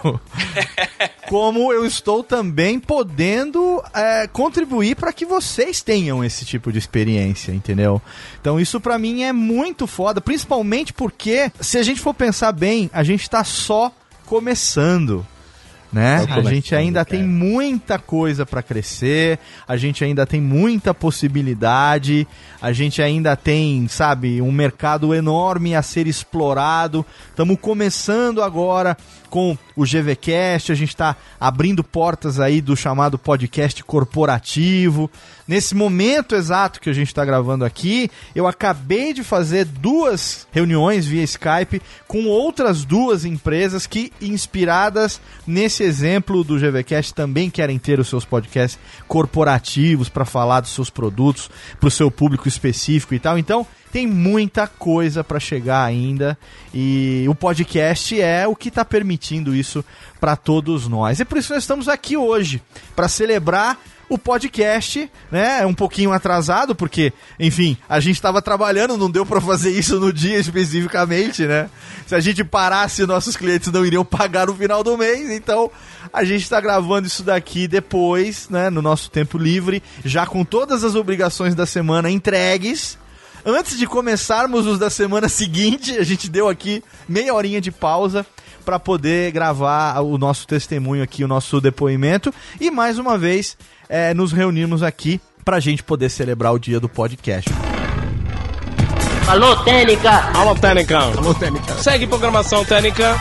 como eu estou também podendo é, contribuir para que vocês tenham esse tipo de experiência, entendeu? Então isso pra mim é muito foda, principalmente porque se a gente for pensar bem, a gente tá só começando. Né? A gente ainda cara. tem muita coisa para crescer, a gente ainda tem muita possibilidade, a gente ainda tem, sabe, um mercado enorme a ser explorado. Estamos começando agora com o GVcast, a gente está abrindo portas aí do chamado podcast corporativo. Nesse momento exato que a gente está gravando aqui, eu acabei de fazer duas reuniões via Skype com outras duas empresas que, inspiradas nesse exemplo do GVcast, também querem ter os seus podcasts corporativos para falar dos seus produtos para o seu público específico e tal. Então, tem muita coisa para chegar ainda e o podcast é o que está permitindo isso para todos nós. E por isso nós estamos aqui hoje para celebrar o podcast, né? É um pouquinho atrasado porque, enfim, a gente estava trabalhando, não deu para fazer isso no dia especificamente, né? Se a gente parasse, nossos clientes não iriam pagar no final do mês, então a gente está gravando isso daqui depois, né? No nosso tempo livre, já com todas as obrigações da semana entregues. Antes de começarmos os da semana seguinte, a gente deu aqui meia horinha de pausa para poder gravar o nosso testemunho aqui, o nosso depoimento. E mais uma vez, eh, nos reunimos aqui para a gente poder celebrar o dia do podcast. Alô, Técnica! Alô, Técnica. Alô, Técnica. Segue programação técnica.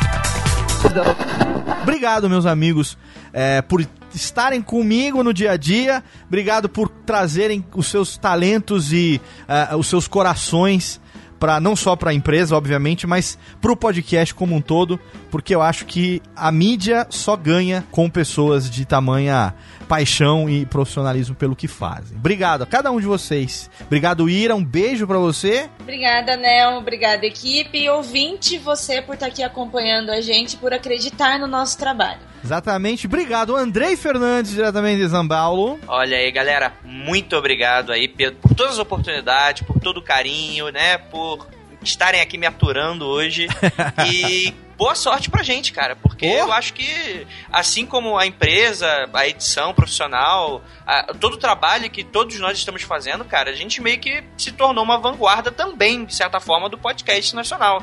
Obrigado, meus amigos, eh, por estarem comigo no dia a dia. Obrigado por trazerem os seus talentos e eh, os seus corações para não só para a empresa, obviamente, mas para o podcast como um todo, porque eu acho que a mídia só ganha com pessoas de tamanha paixão e profissionalismo pelo que fazem. Obrigado a cada um de vocês. Obrigado, Ira. Um beijo para você. Obrigada, Nel. Obrigada, equipe. E ouvinte, você por estar aqui acompanhando a gente, por acreditar no nosso trabalho. Exatamente. Obrigado, Andrei Fernandes, diretamente de São Paulo. Olha aí, galera, muito obrigado aí por todas as oportunidades, por todo o carinho, né? Por estarem aqui me aturando hoje. e boa sorte pra gente, cara, porque Oh. eu acho que, assim como a empresa, a edição profissional, a- todo o trabalho que todos nós estamos fazendo, cara, a gente meio que se tornou uma vanguarda também, de certa forma, do podcast nacional.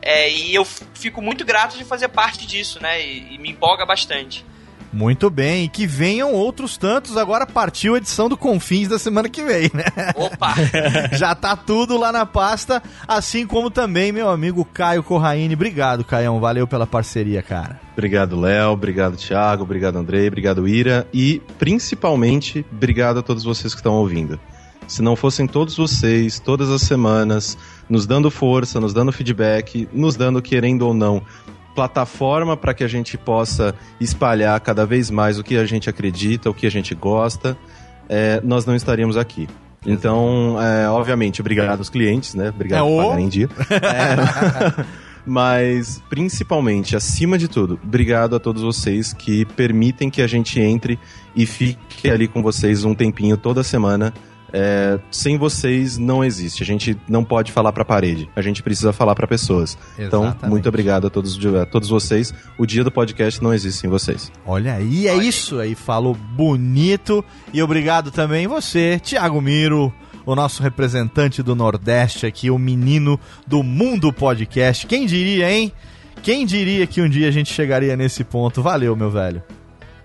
É, e eu fico muito grato de fazer parte disso, né? E, e me empolga bastante. Muito bem, e que venham outros tantos. Agora partiu a edição do Confins da semana que vem, né? Opa! Já tá tudo lá na pasta, assim como também meu amigo Caio Corraine. Obrigado, Caião. Valeu pela parceria, cara. Obrigado, Léo. Obrigado, Thiago. Obrigado, Andrei. Obrigado, Ira. E, principalmente, obrigado a todos vocês que estão ouvindo. Se não fossem todos vocês, todas as semanas, nos dando força, nos dando feedback, nos dando, querendo ou não, plataforma para que a gente possa espalhar cada vez mais o que a gente acredita, o que a gente gosta, é, nós não estaríamos aqui. Então, é, obviamente, obrigado aos clientes, né? Obrigado É, por pagarem em dia. É, Mas, principalmente, acima de tudo, obrigado a todos vocês que permitem que a gente entre e fique ali com vocês um tempinho toda semana. É, sem vocês não existe. A gente não pode falar pra parede. A gente precisa falar pra pessoas. Então, Exatamente. muito obrigado a todos, a todos vocês. O dia do podcast não existe sem vocês. Olha aí, é isso aí. Falou bonito. E obrigado também você, Thiago Miro, o nosso representante do Nordeste aqui, o menino do Mundo Podcast. Quem diria, hein? Quem diria que um dia a gente chegaria nesse ponto? Valeu, meu velho.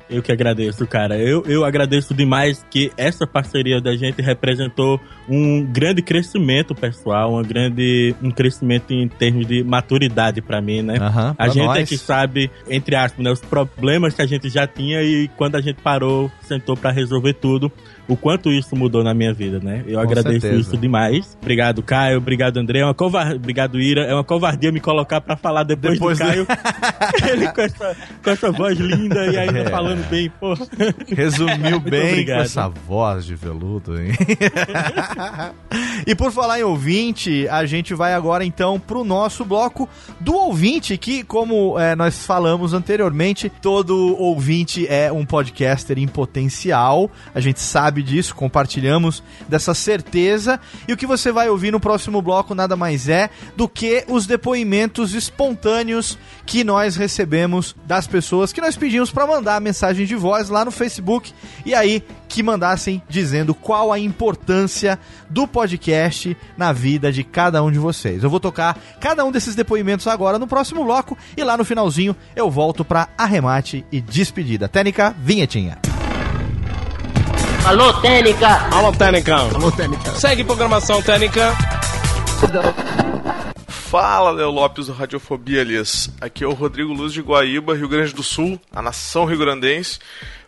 Eu que agradeço, cara. Eu, eu agradeço demais que essa parceria da gente representou um grande crescimento pessoal, uma grande, um crescimento em termos de maturidade pra mim, né? Pra a gente nós. é que sabe, entre aspas, né, os problemas que a gente já tinha e quando a gente parou, sentou pra resolver tudo, o quanto isso mudou na minha vida, né? Eu Com agradeço certeza. isso demais. Obrigado, Caio. Obrigado, André. É uma covar... Obrigado, Ira. É uma covardia me colocar pra falar depois, Depois do do- Caio. Ele com essa, com essa voz linda e ainda É. falando bem, pô. Resumiu bem obrigado. com essa voz de veludo, hein? e por falar em ouvinte, a gente vai agora então pro nosso bloco do ouvinte, que, como é, nós falamos anteriormente, todo ouvinte é um podcaster em potencial. A gente sabe disso, compartilhamos dessa certeza. E o que você vai ouvir no próximo bloco nada mais é do que os depoimentos espontâneos que nós recebemos das pessoas que nós pedimos para mandar mensagem de voz lá no Facebook e aí que mandassem dizendo qual a importância do podcast na vida de cada um de vocês. Eu vou tocar cada um desses depoimentos agora no próximo bloco e lá no finalzinho eu volto para arremate e despedida. Técnica, vinhetinha. Alô, Técnica! Alô, Técnica. Segue programação Técnica. Fala, Léo Lopes do Radiofobia, aliás. Aqui é o Rodrigo Luz de Guaíba, Rio Grande do Sul, a nação rio-grandense.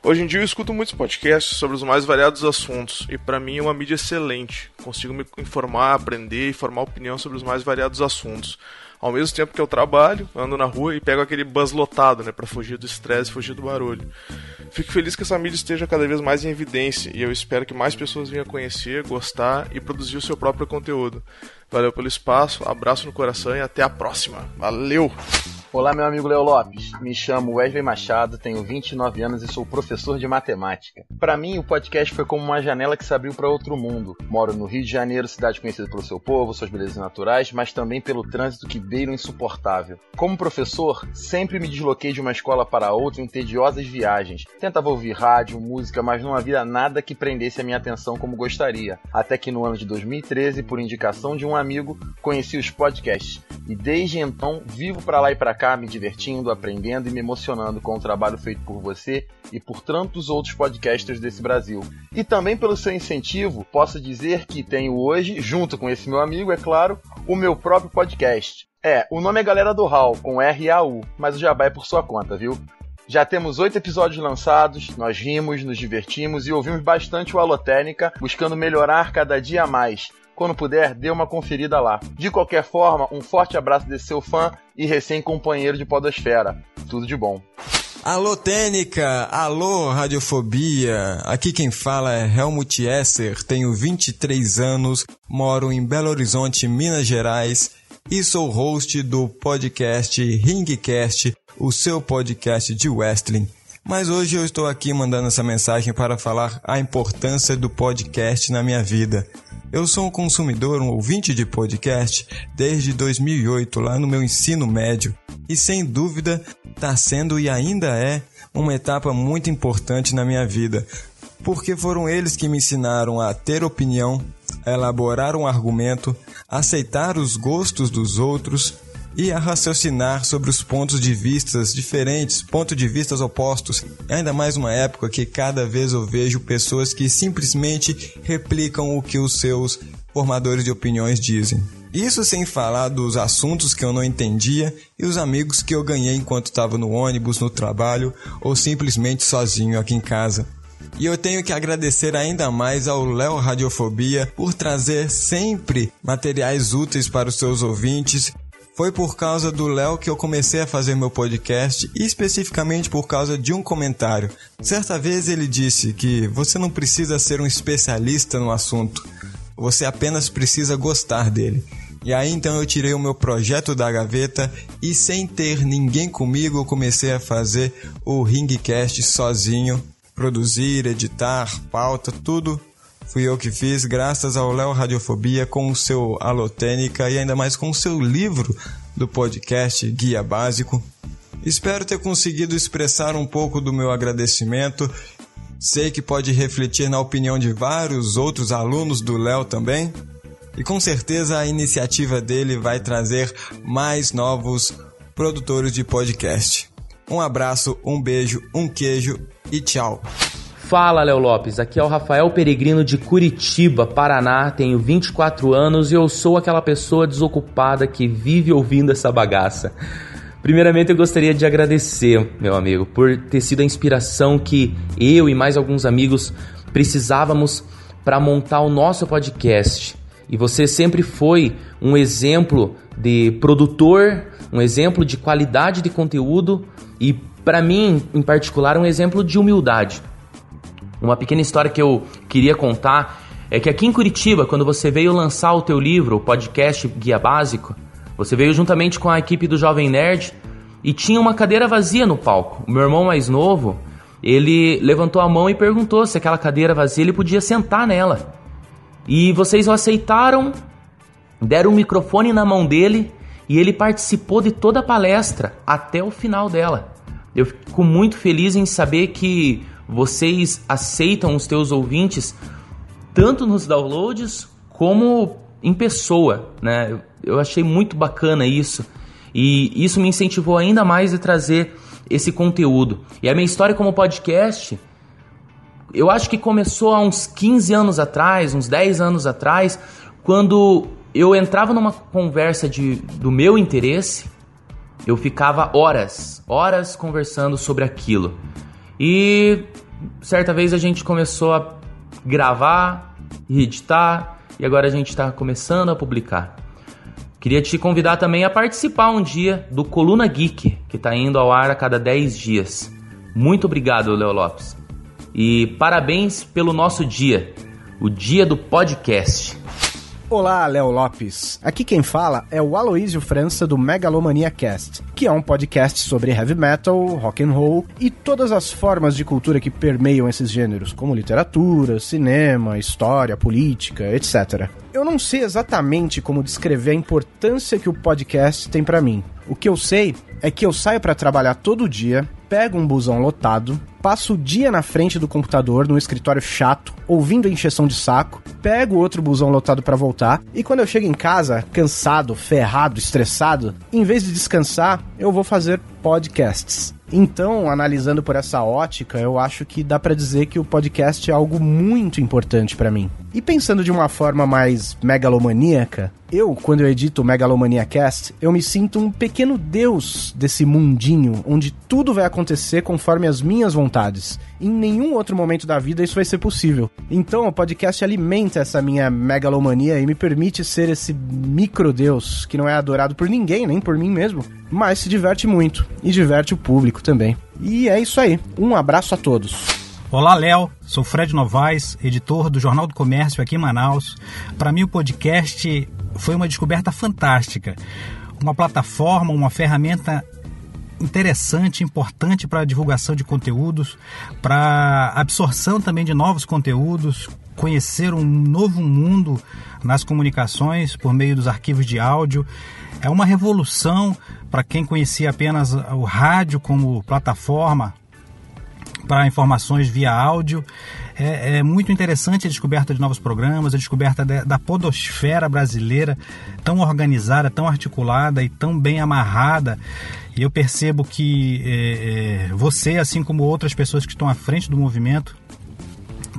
Hoje em dia eu escuto muitos podcasts sobre os mais variados assuntos e para mim é uma mídia excelente. Consigo me informar, aprender e formar opinião sobre os mais variados assuntos. Ao mesmo tempo que eu trabalho, ando na rua e pego aquele buzz lotado, né, para fugir do estresse, fugir do barulho. Fico feliz que essa mídia esteja cada vez mais em evidência e eu espero que mais pessoas venham conhecer, gostar e produzir o seu próprio conteúdo. Valeu pelo espaço, abraço no coração e até a próxima. Valeu! Olá, meu amigo Leo Lopes. Me chamo Wesley Machado, tenho 29 anos e sou professor de matemática. Para mim, o podcast foi como uma janela que se abriu para outro mundo. Moro no Rio de Janeiro, cidade conhecida pelo seu povo, suas belezas naturais, mas também pelo trânsito que beira o insuportável. Como professor, sempre me desloquei de uma escola para outra em tediosas viagens. Tentava ouvir rádio, música, mas não havia nada que prendesse a minha atenção como gostaria. Até que no ano de 2013, por indicação de um amigo, conheci os podcasts. E desde então, vivo para lá e para cá, me divertindo, aprendendo e me emocionando com o trabalho feito por você e por tantos outros podcasters desse Brasil. E também pelo seu incentivo, posso dizer que tenho hoje, junto com esse meu amigo, é claro, o meu próprio podcast. É, o nome é Galera do Hall, com R-A-U, mas o jabá é por sua conta, viu? Já temos oito episódios lançados, nós rimos, nos divertimos e ouvimos bastante o Alotênica, buscando melhorar cada dia mais. Quando puder, dê uma conferida lá. De qualquer forma, um forte abraço desse seu fã e recém-companheiro de Podosfera. Tudo de bom. Alô, Tênica! Alô, Radiofobia! Aqui quem fala é Helmut Esser, tenho 23 anos, moro em Belo Horizonte, Minas Gerais e sou host do podcast Ringcast, o seu podcast de wrestling. Mas hoje eu estou aqui mandando essa mensagem para falar a importância do podcast na minha vida. Eu sou um consumidor, um ouvinte de podcast desde 2008, lá no meu ensino médio, e sem dúvida está sendo e ainda é uma etapa muito importante na minha vida, porque foram eles que me ensinaram a ter opinião, a elaborar um argumento, a aceitar os gostos dos outros e a raciocinar sobre os pontos de vistas diferentes, pontos de vistas opostos. Ainda mais uma época que cada vez eu vejo pessoas que simplesmente replicam o que os seus formadores de opiniões dizem. Isso sem falar dos assuntos que eu não entendia e os amigos que eu ganhei enquanto estava no ônibus, no trabalho ou simplesmente sozinho aqui em casa. E eu tenho que agradecer ainda mais ao Léo Radiofobia por trazer sempre materiais úteis para os seus ouvintes. Foi por causa do Léo que eu comecei a fazer meu podcast especificamente por causa de um comentário. Certa vez ele disse que você não precisa ser um especialista no assunto, você apenas precisa gostar dele. E aí então eu tirei o meu projeto da gaveta e sem ter ninguém comigo comecei a fazer o Ringcast sozinho, produzir, editar, pauta, tudo fui eu que fiz, graças ao Léo Radiofobia com o seu Alotênica e ainda mais com o seu livro do podcast Guia Básico. Espero ter conseguido expressar um pouco do meu agradecimento. Sei que pode refletir na opinião de vários outros alunos do Léo também. E com certeza a iniciativa dele vai trazer mais novos produtores de podcast. Um abraço, um beijo, um queijo e tchau. Fala, Léo Lopes. Aqui é o Rafael Peregrino de Curitiba, Paraná. Tenho 24 anos e eu sou aquela pessoa desocupada que vive ouvindo essa bagaça. Primeiramente, eu gostaria de agradecer, meu amigo, por ter sido a inspiração que eu e mais alguns amigos precisávamos para montar o nosso podcast. E você sempre foi um exemplo de produtor, um exemplo de qualidade de conteúdo e, para mim, em particular, um exemplo de humildade. Uma pequena história que eu queria contar é que aqui em Curitiba, quando você veio lançar o teu livro, o podcast Guia Básico, você veio juntamente com a equipe do Jovem Nerd e tinha uma cadeira vazia no palco. O meu irmão mais novo, ele levantou a mão e perguntou se aquela cadeira vazia ele podia sentar nela. E vocês o aceitaram, deram o um microfone na mão dele e ele participou de toda a palestra até o final dela. Eu fico muito feliz em saber que vocês aceitam os teus ouvintes tanto nos downloads como em pessoa, né? Eu achei muito bacana isso e isso me incentivou ainda mais a trazer esse conteúdo. E a minha história como podcast, eu acho que começou há uns 15 anos atrás, uns 10 anos atrás, quando eu entrava numa conversa de, do meu interesse, eu ficava horas, horas conversando sobre aquilo. E certa vez a gente começou a gravar e editar e agora a gente está começando a publicar. Queria te convidar também a participar um dia do Coluna Geek, que está indo ao ar a cada 10 dias. Muito obrigado, Leo Lopes. E parabéns pelo nosso dia, o dia do podcast. Olá, Léo Lopes. Aqui quem fala é o Aloísio França do Megalomania Cast, que é um podcast sobre heavy metal, rock and roll e todas as formas de cultura que permeiam esses gêneros, como literatura, cinema, história, política, etc. Eu não sei exatamente como descrever a importância que o podcast tem para mim. O que eu sei é que eu saio para trabalhar todo dia, pego um busão lotado, passo o dia na frente do computador, num escritório chato, ouvindo a encheção de saco, pego outro busão lotado para voltar, e quando eu chego em casa, cansado, ferrado, estressado, em vez de descansar, eu vou fazer podcasts. Então, analisando por essa ótica, eu acho que dá para dizer que o podcast é algo muito importante para mim. E pensando de uma forma mais megalomaníaca, eu, quando eu edito o Megalomania Cast, eu me sinto um pequeno deus desse mundinho onde tudo vai acontecer conforme as minhas vontades. Em nenhum outro momento da vida isso vai ser possível. Então o podcast alimenta essa minha megalomania e me permite ser esse micro deus que não é adorado por ninguém, nem por mim mesmo, mas se diverte muito e diverte o público também. E é isso aí. Um abraço a todos. Olá, Léo. Sou Fred Novaes, editor do Jornal do Comércio aqui em Manaus. Para mim, o podcast foi uma descoberta fantástica. Uma plataforma, uma ferramenta interessante, importante para a divulgação de conteúdos, para absorção também de novos conteúdos, conhecer um novo mundo nas comunicações por meio dos arquivos de áudio. É uma revolução para quem conhecia apenas o rádio como plataforma para informações via áudio. É, é, muito interessante a descoberta de novos programas, a descoberta de, da podosfera brasileira, tão organizada, tão articulada e tão bem amarrada. E eu percebo que é, é, você, assim como outras pessoas que estão à frente do movimento,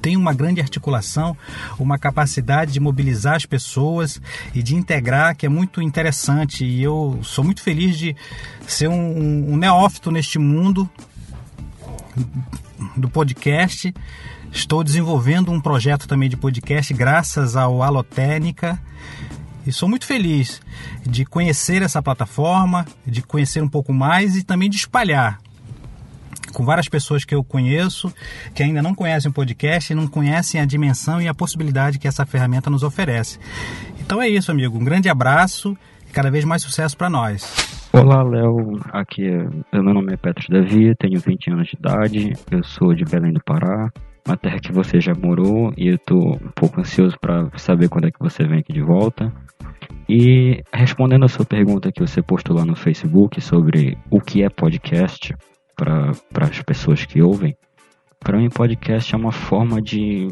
tem uma grande articulação, uma capacidade de mobilizar as pessoas e de integrar que é muito interessante. E eu sou muito feliz de ser um, um neófito neste mundo do podcast Estou desenvolvendo um projeto também de podcast graças ao Alotênica e sou muito feliz de conhecer essa plataforma, de conhecer um pouco mais e também de espalhar com várias pessoas que eu conheço que ainda não conhecem o podcast e não conhecem a dimensão e a possibilidade que essa ferramenta nos oferece. Então é isso, amigo. Um grande abraço e cada vez mais sucesso para nós. Olá, Léo. Aqui é, meu nome é Petro Davi, tenho 20 anos de idade, eu sou de Belém do Pará, uma terra que você já morou e eu tô um pouco ansioso para saber quando é que você vem aqui de volta. E respondendo a sua pergunta que você postou lá no Facebook sobre o que é podcast para as pessoas que ouvem, para mim podcast é uma forma de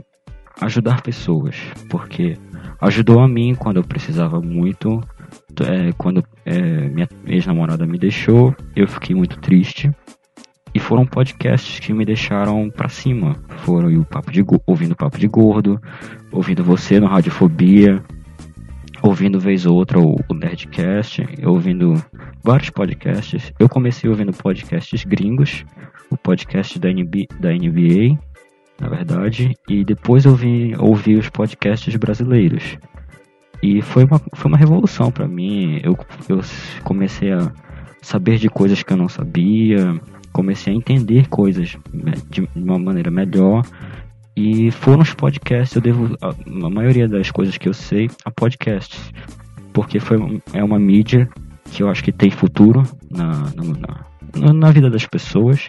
ajudar pessoas, porque ajudou a mim quando eu precisava muito é, quando é, minha ex-namorada me deixou, eu fiquei muito triste. E foram podcasts que me deixaram para cima. Foram o papo de ouvindo o papo de gordo, ouvindo você no Radiofobia, ouvindo vez ou outra o, o Nerdcast, ouvindo vários podcasts. Eu comecei ouvindo podcasts gringos, o podcast da, NB, da NBA, na verdade, e depois eu vi, ouvi os podcasts brasileiros. E foi uma, foi uma revolução para mim. Eu, eu comecei a saber de coisas que eu não sabia, comecei a entender coisas de uma maneira melhor. E foram os podcasts, eu devo a, a maioria das coisas que eu sei a podcasts. Porque foi, é uma mídia que eu acho que tem futuro na, na, na vida das pessoas.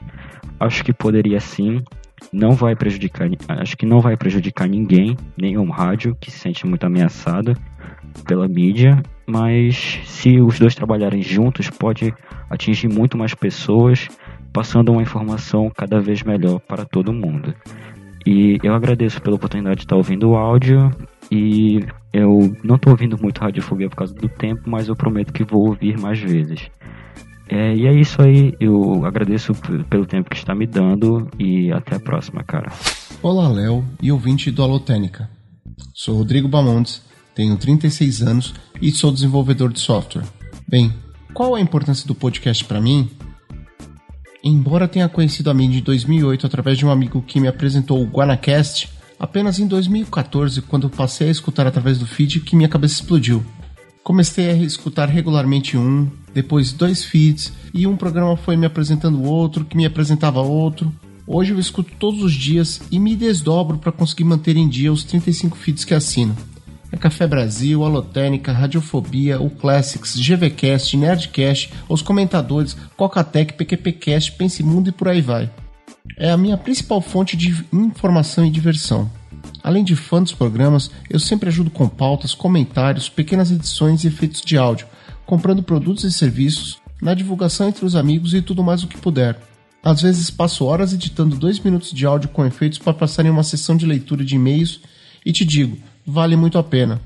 Acho que poderia sim não vai prejudicar, acho que não vai prejudicar ninguém, nenhum rádio que se sente muito ameaçado pela mídia, mas se os dois trabalharem juntos, pode atingir muito mais pessoas, passando uma informação cada vez melhor para todo mundo. E eu agradeço pela oportunidade de estar ouvindo o áudio e eu não estou ouvindo muito Radiofobia por causa do tempo, mas eu prometo que vou ouvir mais vezes. É, e é isso aí, eu agradeço pelo tempo que está me dando e até a próxima, cara. Olá, Léo e ouvinte do Alotênica. Sou Rodrigo Bamontes tenho 36 anos e sou desenvolvedor de software. Bem, qual a importância do podcast para mim? Embora tenha conhecido a mídia em 2008 através de um amigo que me apresentou o Guanacast, apenas em 2014, quando passei a escutar através do feed, que minha cabeça explodiu. Comecei a escutar regularmente um, depois dois feeds, e um programa foi me apresentando outro, que me apresentava outro. Hoje eu escuto todos os dias e me desdobro para conseguir manter em dia os 35 feeds que assino. É Café Brasil, Alotênica, Radiofobia, o Classics, GVCast, Nerdcast, os comentadores, Cocatec, PQPcast, Pense Mundo e por aí vai. É a minha principal fonte de informação e diversão. Além de fã dos programas, eu sempre ajudo com pautas, comentários, pequenas edições e efeitos de áudio, comprando produtos e serviços, na divulgação entre os amigos e tudo mais o que puder. Às vezes passo horas editando dois minutos de áudio com efeitos para passar em uma sessão de leitura de e-mails e te digo, vale muito a pena.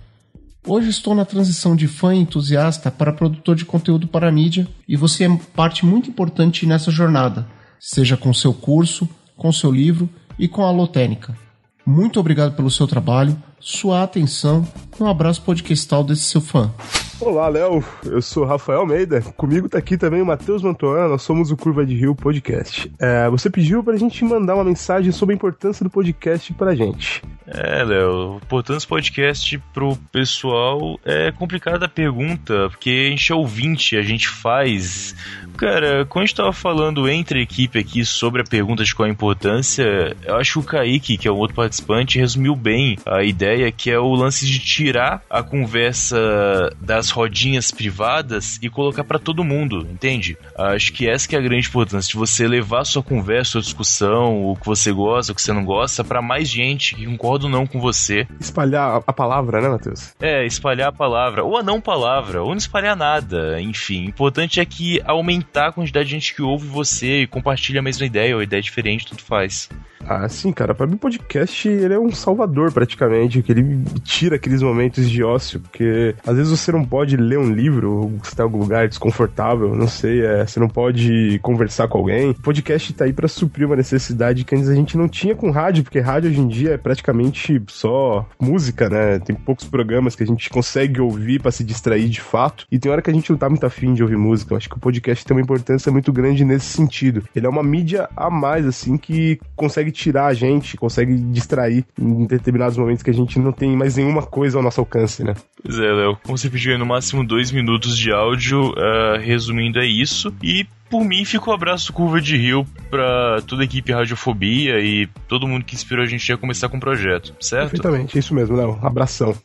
Hoje estou na transição de fã entusiasta para produtor de conteúdo para mídia e você é parte muito importante nessa jornada, seja com seu curso, com seu livro e com a Lotênica. Muito obrigado pelo seu trabalho, sua atenção um abraço podcastal desse seu fã. Olá, Léo. Eu sou Rafael Almeida. Comigo tá aqui também o Matheus Mantoan. Nós somos o Curva de Rio Podcast. É, você pediu pra gente mandar uma mensagem sobre a importância do podcast pra gente. É, Léo, a importância do podcast pro pessoal é complicada a pergunta, porque a gente é ouvinte, a gente faz. Cara, quando a gente tava falando entre equipe aqui sobre a pergunta de qual a importância, eu acho que o Kaique, que é um outro participante, resumiu bem a ideia que é o lance de tirar a conversa das rodinhas privadas e colocar para todo mundo, entende? Acho que essa que é a grande importância de você levar a sua conversa, a sua discussão, o que você gosta, o que você não gosta, para mais gente que concorda ou não com você. Espalhar a palavra, né, Matheus? É, espalhar a palavra, ou a não palavra, ou não espalhar nada, enfim. O importante é que aumentar a quantidade de gente que ouve você e compartilha a mesma ideia ou ideia diferente, tudo faz. Ah, sim, cara. Pra mim, o podcast ele é um salvador, praticamente, que ele tira aqueles momentos de ócio, porque às vezes você não pode ler um livro, você tá em algum lugar desconfortável, não sei, é, você não pode conversar com alguém. O podcast tá aí para suprir uma necessidade que antes a gente não tinha com rádio, porque rádio hoje em dia é praticamente só música, né? Tem poucos programas que a gente consegue ouvir para se distrair de fato, e tem hora que a gente não tá muito afim de ouvir música. Eu acho que o podcast tem uma importância muito grande nesse sentido. Ele é uma mídia a mais, assim, que consegue tirar a gente, consegue distrair em determinados momentos que a gente não tem mais nenhuma coisa ao nosso alcance, né? Pois é, Léo. Como você pediu no máximo dois minutos de áudio, uh, resumindo é isso. E por mim fica o um abraço Curva de Rio pra toda a equipe Radiofobia e todo mundo que inspirou a gente a começar com o projeto, certo? Perfeitamente, é isso mesmo, Léo. Abração.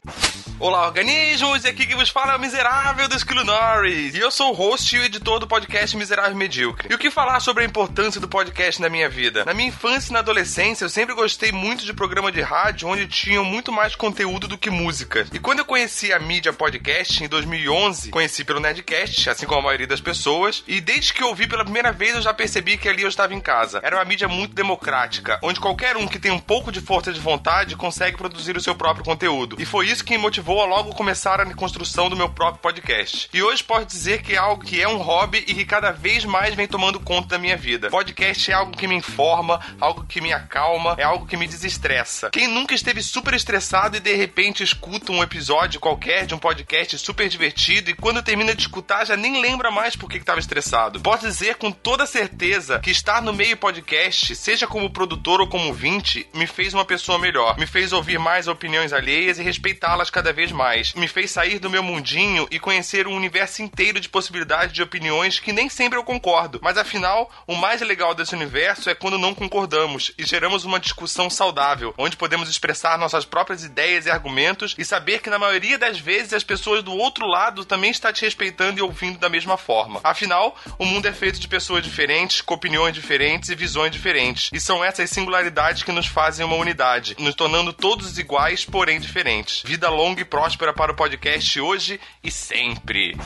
Olá, organismos! E aqui que vos fala é o miserável do Esquilo Norris. E eu sou o host e o editor do podcast Miserável Medíocre. E o que falar sobre a importância do podcast na minha vida? Na minha infância e na adolescência, eu sempre gostei muito de programa de rádio onde tinham muito mais conteúdo do que música. E quando eu conheci a mídia podcast em 2011, conheci pelo Nerdcast, assim como a maioria das pessoas, e desde que eu ouvi pela primeira vez eu já percebi que ali eu estava em casa. Era uma mídia muito democrática, onde qualquer um que tem um pouco de força de vontade consegue produzir o seu próprio conteúdo. E foi isso que me motivou a logo começar a construção do meu próprio podcast. E hoje posso dizer que é algo que é um hobby e que cada vez mais vem tomando conta da minha vida. Podcast é algo que me informa, algo que me acalma, é algo que me desestressa. Quem nunca esteve super estressado e de repente escuta um episódio qualquer de um podcast super divertido e quando termina de escutar já nem lembra mais por que estava estressado. Posso dizer com toda certeza que estar no meio podcast, seja como produtor ou como ouvinte, me fez uma pessoa melhor. Me fez ouvir mais opiniões alheias e respeitá-las cada vez mais. Me fez sair do meu mundinho e conhecer um universo inteiro de possibilidades de opiniões que nem sempre eu concordo. Mas afinal, o mais legal desse universo é quando não concordamos e geramos uma discussão saudável, onde podemos expressar nossas próprias ideias e argumentos e saber que na maioria das vezes as pessoas do outro lado também estão te respeitando e ouvindo da mesma forma. Afinal, o mundo é feito de pessoas diferentes, com opiniões diferentes e visões diferentes. E são essas singularidades que nos fazem uma unidade, nos tornando todos iguais, porém diferentes. Vida longa e próspera para o podcast hoje e sempre.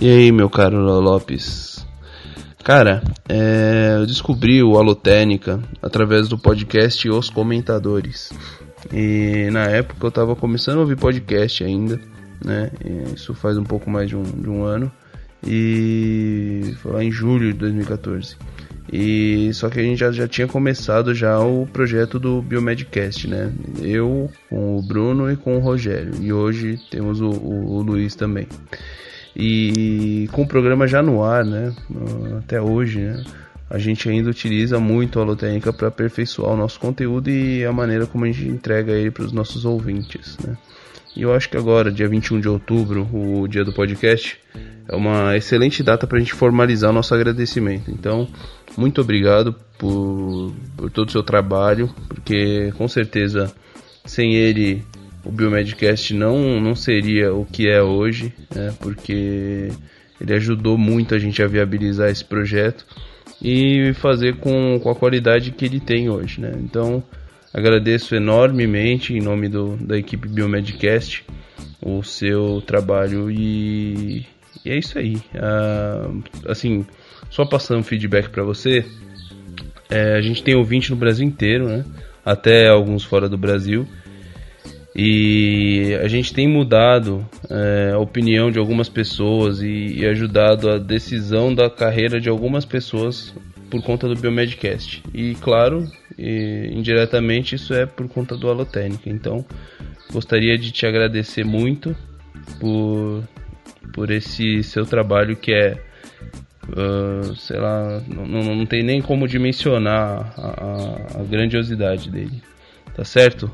E aí, meu caro Lopes? Cara, é, eu descobri o Alotênica através do podcast Os Comentadores. E na época eu tava começando a ouvir podcast ainda, né? E isso faz um pouco mais de um, de um ano. E foi lá em julho de 2014. E só que a gente já, já tinha começado já o projeto do Biomedcast, né? Eu com o Bruno e com o Rogério. E hoje temos o, o, o Luiz também. E com o programa já no ar, né? Até hoje, né? A gente ainda utiliza muito a Holotecnica para aperfeiçoar o nosso conteúdo e a maneira como a gente entrega ele para os nossos ouvintes, né? E eu acho que agora, dia 21 de outubro, o dia do podcast, é uma excelente data para a gente formalizar o nosso agradecimento. Então, muito obrigado por, por todo o seu trabalho, porque com certeza sem ele o Biomedcast não, não seria o que é hoje, né? porque ele ajudou muito a gente a viabilizar esse projeto e fazer com, com a qualidade que ele tem hoje. Né? Então, agradeço enormemente em nome do, da equipe Biomedcast o seu trabalho e, e é isso aí. Ah, assim, só passando feedback para você, é, a gente tem ouvinte no Brasil inteiro, né? Até alguns fora do Brasil. E a gente tem mudado é, a opinião de algumas pessoas e, e, ajudado a decisão da carreira de algumas pessoas por conta do Biomedcast. E claro, e, indiretamente isso é por conta do Alotênica. Então gostaria de te agradecer muito por, por esse seu trabalho que é. Uh, sei lá, não, não, não, tem nem como dimensionar a, a, a grandiosidade dele. Tá certo?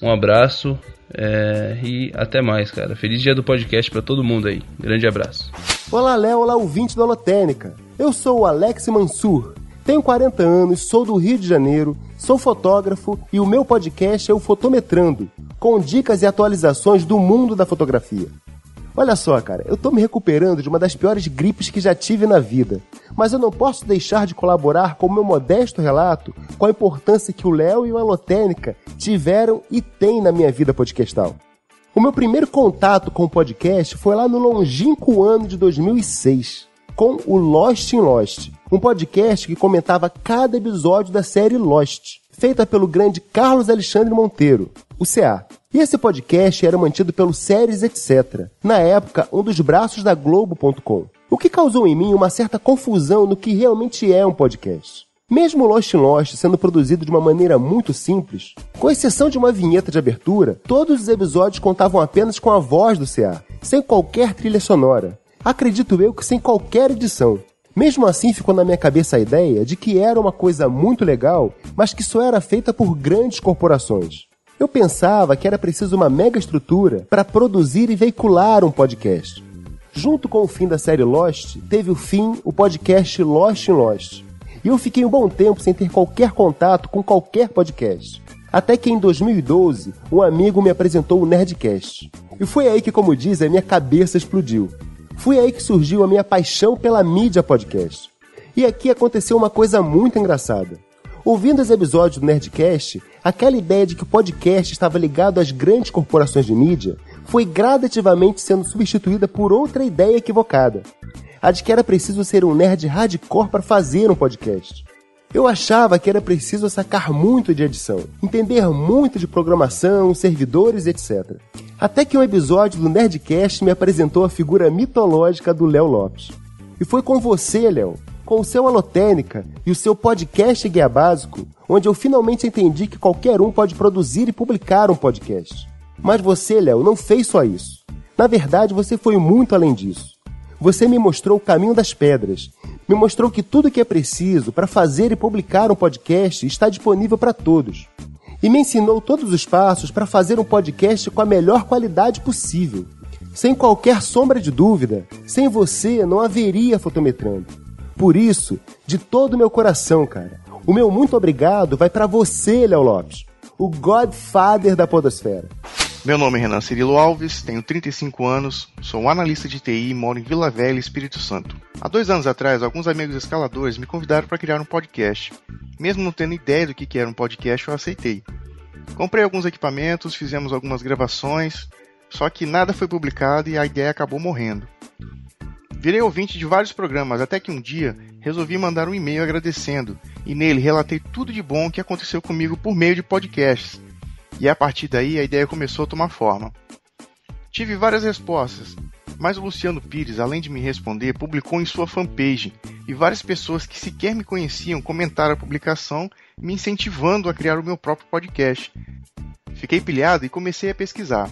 Um abraço é, e até mais, cara. Feliz dia do podcast para todo mundo aí. Grande abraço. Olá, Léo. Olá, ouvinte da Holotênica. Eu sou o Alex Mansur. Tenho 40 anos, sou do Rio de Janeiro, sou fotógrafo e o meu podcast é o Fotometrando, com dicas e atualizações do mundo da fotografia. Olha só, cara, eu tô me recuperando de uma das piores gripes que já tive na vida, mas eu não posso deixar de colaborar com o meu modesto relato com a importância que o Léo e o Alotênica tiveram e têm na minha vida podcastal. O meu primeiro contato com o podcast foi lá no longínquo ano de 2006, com o Lost in Lost, um podcast que comentava cada episódio da série Lost, feita pelo grande Carlos Alexandre Monteiro, o CA. E esse podcast era mantido pelo Séries Etc., na época um dos braços da Globo.com. O que causou em mim uma certa confusão no que realmente é um podcast. Mesmo Lost in Lost sendo produzido de uma maneira muito simples, com exceção de uma vinheta de abertura, todos os episódios contavam apenas com a voz do CA, sem qualquer trilha sonora. Acredito eu que sem qualquer edição. Mesmo assim, ficou na minha cabeça a ideia de que era uma coisa muito legal, mas que só era feita por grandes corporações. Eu pensava que era preciso uma mega estrutura para produzir e veicular um podcast. Junto com o fim da série Lost, teve o fim o podcast Lost in Lost. E eu fiquei um bom tempo sem ter qualquer contato com qualquer podcast. Até que em 2012, um amigo me apresentou o Nerdcast. E foi aí que, como diz, a minha cabeça explodiu. Foi aí que surgiu a minha paixão pela mídia podcast. E aqui aconteceu uma coisa muito engraçada. Ouvindo os episódios do Nerdcast, aquela ideia de que o podcast estava ligado às grandes corporações de mídia foi gradativamente sendo substituída por outra ideia equivocada. A de que era preciso ser um nerd hardcore para fazer um podcast. Eu achava que era preciso sacar muito de edição, entender muito de programação, servidores, etc. Até que um episódio do Nerdcast me apresentou a figura mitológica do Léo Lopes. E foi com você, Léo, com o seu Alotênica e o seu podcast Guia Básico, onde eu finalmente entendi que qualquer um pode produzir e publicar um podcast. Mas você, Léo, não fez só isso. Na verdade, você foi muito além disso. Você me mostrou o caminho das pedras me mostrou que tudo que é preciso para fazer e publicar um podcast está disponível para todos. E me ensinou todos os passos para fazer um podcast com a melhor qualidade possível. Sem qualquer sombra de dúvida, sem você não haveria fotometrando. Por isso, de todo o meu coração, cara, o meu muito obrigado vai para você, Léo Lopes, o Godfather da Podosfera. Meu nome é Renan Cirilo Alves, tenho 35 anos, sou um analista de TI e moro em Vila Velha, Espírito Santo. Há dois anos atrás, alguns amigos escaladores me convidaram para criar um podcast. Mesmo não tendo ideia do que era um podcast, eu aceitei. Comprei alguns equipamentos, fizemos algumas gravações, só que nada foi publicado e a ideia acabou morrendo. Virei ouvinte de vários programas, até que um dia resolvi mandar um e-mail agradecendo, e nele relatei tudo de bom que aconteceu comigo por meio de podcasts e a partir daí a ideia começou a tomar forma. Tive várias respostas, mas o Luciano Pires, além de me responder, publicou em sua fanpage e várias pessoas que sequer me conheciam comentaram a publicação, me incentivando a criar o meu próprio podcast. Fiquei pilhado e comecei a pesquisar.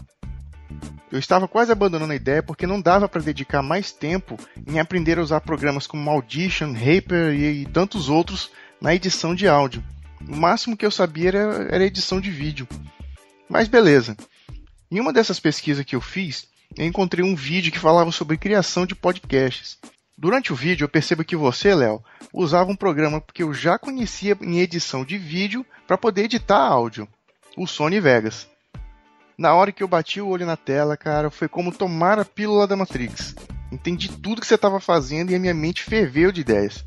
Eu estava quase abandonando a ideia porque não dava para dedicar mais tempo em aprender a usar programas como Audition, Reaper e, tantos outros na edição de áudio. O máximo que eu sabia era, era edição de vídeo. Mas beleza. Em uma dessas pesquisas que eu fiz, eu encontrei um vídeo que falava sobre criação de podcasts. Durante o vídeo, eu percebo que você, Léo, usava um programa que eu já conhecia em edição de vídeo para poder editar áudio, o Sony Vegas. Na hora que eu bati o olho na tela, cara, foi como tomar a pílula da Matrix. Entendi tudo que você estava fazendo e a minha mente ferveu de ideias.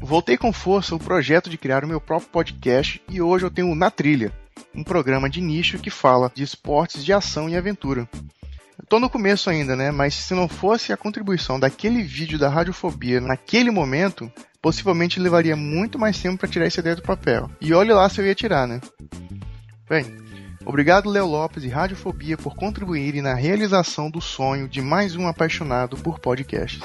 Voltei com força o projeto de criar o meu próprio podcast e hoje eu tenho Na Trilha, um programa de nicho que fala de esportes de ação e aventura. Estou no começo ainda, né? Mas se não fosse a contribuição daquele vídeo da radiofobia naquele momento, possivelmente levaria muito mais tempo para tirar essa ideia do papel. E olhe lá se eu ia tirar, né? Bem, obrigado Léo Lopes e Radiofobia por contribuírem na realização do sonho de mais um apaixonado por podcasts.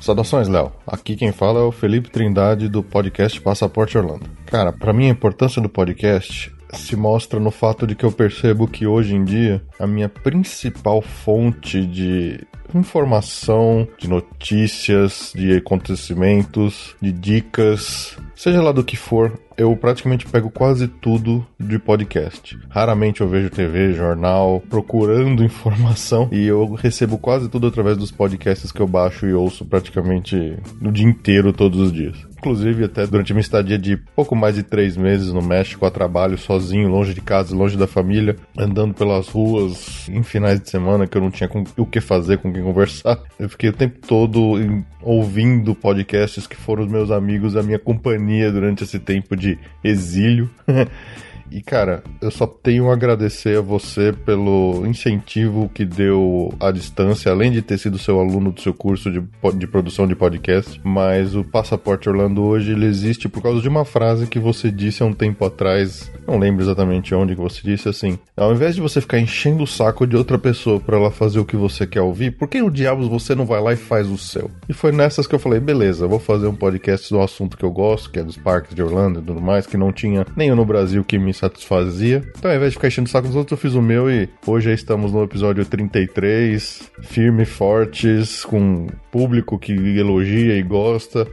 Saudações, Léo. Aqui quem fala é o Felipe Trindade do podcast Passaporte Orlando. Cara, para mim a importância do podcast se mostra no fato de que eu percebo que hoje em dia a minha principal fonte de informação, de notícias, de acontecimentos, de dicas, seja lá do que for, eu praticamente pego quase tudo de podcast. Raramente eu vejo TV, jornal, procurando informação e eu recebo quase tudo através dos podcasts que eu baixo e ouço praticamente no dia inteiro, todos os dias. Inclusive, até durante minha estadia de pouco mais de três meses no México, a trabalho, sozinho, longe de casa, longe da família, andando pelas ruas em finais de semana que eu não tinha com, o que fazer, com quem conversar. Eu fiquei o tempo todo ouvindo podcasts que foram os meus amigos, a minha companhia durante esse tempo de exílio. E cara, eu só tenho a agradecer a você pelo incentivo que deu à distância, além de ter sido seu aluno do seu curso de, de produção de podcast. Mas o Passaporte Orlando hoje ele existe por causa de uma frase que você disse há um tempo atrás. Não lembro exatamente onde que você disse assim. Ao invés de você ficar enchendo o saco de outra pessoa para ela fazer o que você quer ouvir, por que o diabos você não vai lá e faz o seu? E foi nessas que eu falei, beleza, vou fazer um podcast do assunto que eu gosto, que é dos parques de Orlando e tudo mais, que não tinha nenhum no Brasil que me satisfazia. Então, ao invés de ficar enchendo o saco dos outros, eu fiz o meu e hoje estamos no episódio 33, firme fortes, com público que elogia e gosta.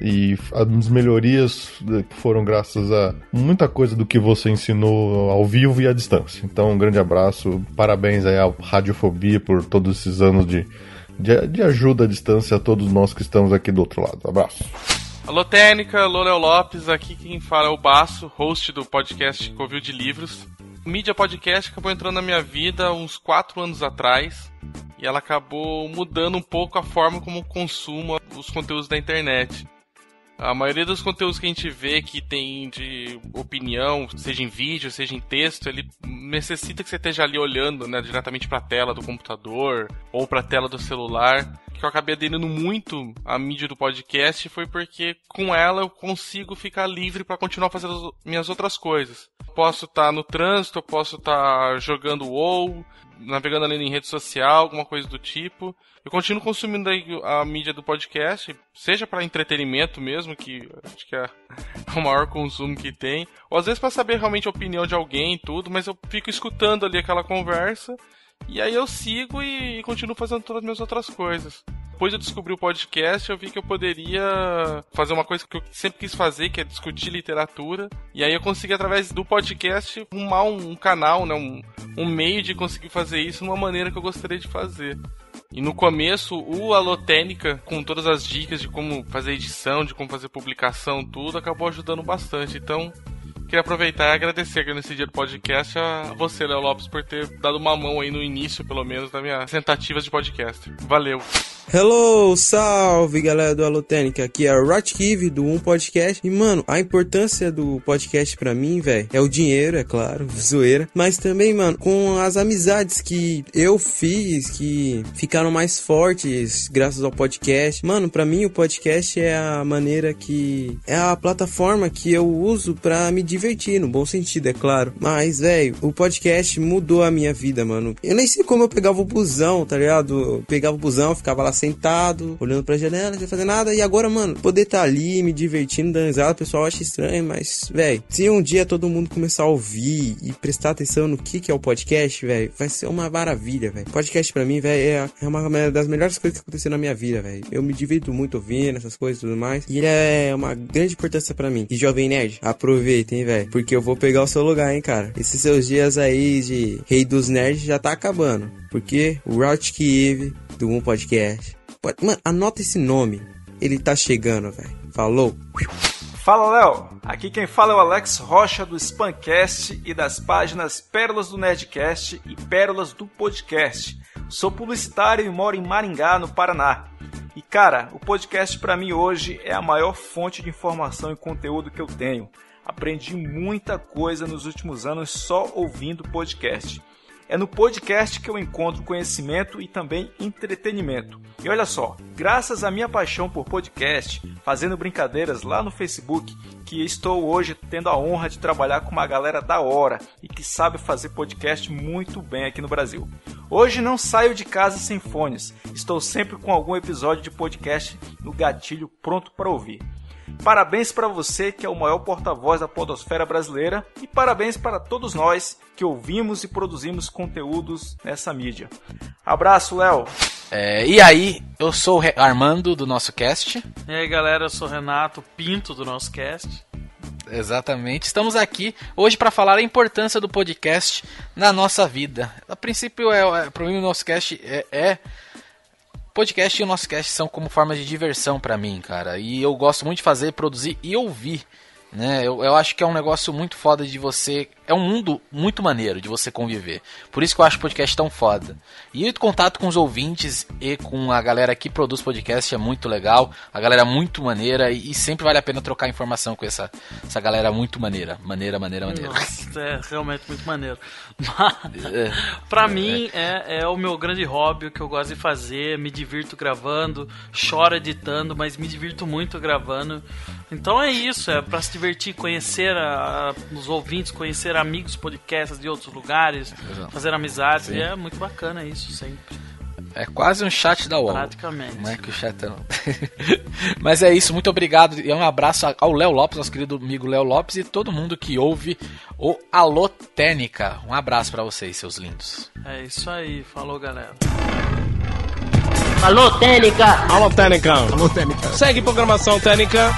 E as melhorias foram graças a muita coisa do que você ensinou ao vivo e à distância. Então, um grande abraço, parabéns aí à Radiofobia por todos esses anos de, de, de ajuda à distância a todos nós que estamos aqui do outro lado. Abraço. Alô Técnica, alô Léo Lopes, aqui quem fala é o Baço, host do podcast Covil de Livros. mídia podcast acabou entrando na minha vida uns quatro anos atrás e ela acabou mudando um pouco a forma como consumo os conteúdos da internet. A maioria dos conteúdos que a gente vê que tem de opinião, seja em vídeo, seja em texto, ele necessita que você esteja ali olhando né, diretamente para a tela do computador ou para a tela do celular. Que eu acabei aderindo muito à mídia do podcast foi porque com ela eu consigo ficar livre para continuar fazendo as minhas outras coisas. Posso estar tá no trânsito, posso estar tá jogando WoW, navegando ali em rede social, alguma coisa do tipo. Eu continuo consumindo a mídia do podcast, seja para entretenimento mesmo, que acho que é o maior consumo que tem, ou às vezes para saber realmente a opinião de alguém e tudo, mas eu fico escutando ali aquela conversa e aí eu sigo e, continuo fazendo todas as minhas outras coisas. Depois eu descobri o podcast, eu vi que eu poderia fazer uma coisa que eu sempre quis fazer, que é discutir literatura. E aí eu consegui, através do podcast, arrumar um, canal, né, um, um meio de conseguir fazer isso de uma maneira que eu gostaria de fazer. E no começo, o Alotênica, com todas as dicas de como fazer edição, de como fazer publicação, tudo, acabou ajudando bastante. Então, queria aproveitar e agradecer aqui nesse dia do podcast a você, Léo Lopes, por ter dado uma mão aí no início, pelo menos, das minhas tentativas de podcast. Valeu! Hello, salve galera do Alotênica, aqui é o Rotkiv do Um Podcast. E mano, a importância do podcast para mim, velho, é o dinheiro, é claro, zoeira, mas também, mano, com as amizades que eu fiz, que ficaram mais fortes graças ao podcast. Mano, para mim o podcast é a maneira que é a plataforma que eu uso para me divertir, no bom sentido, é claro. Mas, velho, o podcast mudou a minha vida, mano. Eu nem sei como eu pegava o busão, tá ligado? Eu pegava o busão, ficava lá sentado, olhando pra janela, sem fazer nada. E agora, mano, poder estar tá ali, me divertindo, risada, o pessoal acha estranho, mas, velho, se um dia todo mundo começar a ouvir e prestar atenção no que, que é o podcast, velho, vai ser uma maravilha, velho. Podcast pra mim, velho, é, é uma das melhores coisas que aconteceu na minha vida, velho. Eu me divirto muito ouvindo essas coisas e tudo mais. E ele é uma grande importância para mim. E Jovem Nerd, aproveitem, velho, porque eu vou pegar o seu lugar, hein, cara. Esses seus dias aí de rei dos nerds já tá acabando. Porque o Route Kiev do Um Podcast. Mano, anota esse nome. Ele tá chegando, velho. Falou. Fala, Léo. Aqui quem fala é o Alex Rocha do Spancast e das páginas Pérolas do Nerdcast e Pérolas do Podcast. Sou publicitário e moro em Maringá, no Paraná. E cara, o podcast para mim hoje é a maior fonte de informação e conteúdo que eu tenho. Aprendi muita coisa nos últimos anos só ouvindo podcast. É no podcast que eu encontro conhecimento e também entretenimento. E olha só, graças à minha paixão por podcast, fazendo brincadeiras lá no Facebook, que estou hoje tendo a honra de trabalhar com uma galera da hora e que sabe fazer podcast muito bem aqui no Brasil. Hoje não saio de casa sem fones, estou sempre com algum episódio de podcast no gatilho pronto para ouvir. Parabéns para você que é o maior porta-voz da podosfera brasileira e parabéns para todos nós que ouvimos e produzimos conteúdos nessa mídia. Abraço, Léo. É, e aí, eu sou o Armando do nosso cast. E aí, galera, eu sou o Renato Pinto do nosso cast. Exatamente. Estamos aqui hoje para falar a importância do podcast na nossa vida. A princípio, é, é para mim, o nosso cast é, é podcast e o nosso cast são como forma de diversão para mim, cara. E eu gosto muito de fazer, produzir e ouvir. Né? Eu, eu acho que é um negócio muito foda de você é um mundo muito maneiro de você conviver. Por isso que eu acho o podcast tão foda. E o contato com os ouvintes e com a galera que produz podcast é muito legal. A galera é muito maneira e, e sempre vale a pena trocar informação com essa, essa galera muito maneira. Maneira, maneira, maneira. Nossa, é realmente muito maneiro. Mas, é, pra é, mim, é, é o meu grande hobby, o que eu gosto de fazer. Me divirto gravando, choro editando, mas me divirto muito gravando. Então é isso, é pra se divertir, conhecer a, a, os ouvintes, conhecer fazer amigos podcasts de outros lugares, Exato. fazer amizades. Sim. E é muito bacana isso sempre. É quase um chat da UOL. Praticamente. Não é que o chat não. Mas é isso, muito obrigado. E um abraço ao Léo Lopes, nosso querido amigo Léo Lopes, e todo mundo que ouve o Alô Técnica. Um abraço para vocês, seus lindos. É isso aí, falou galera. Alô Técnica! Alô Técnica! Alô Técnica! Segue programação Técnica.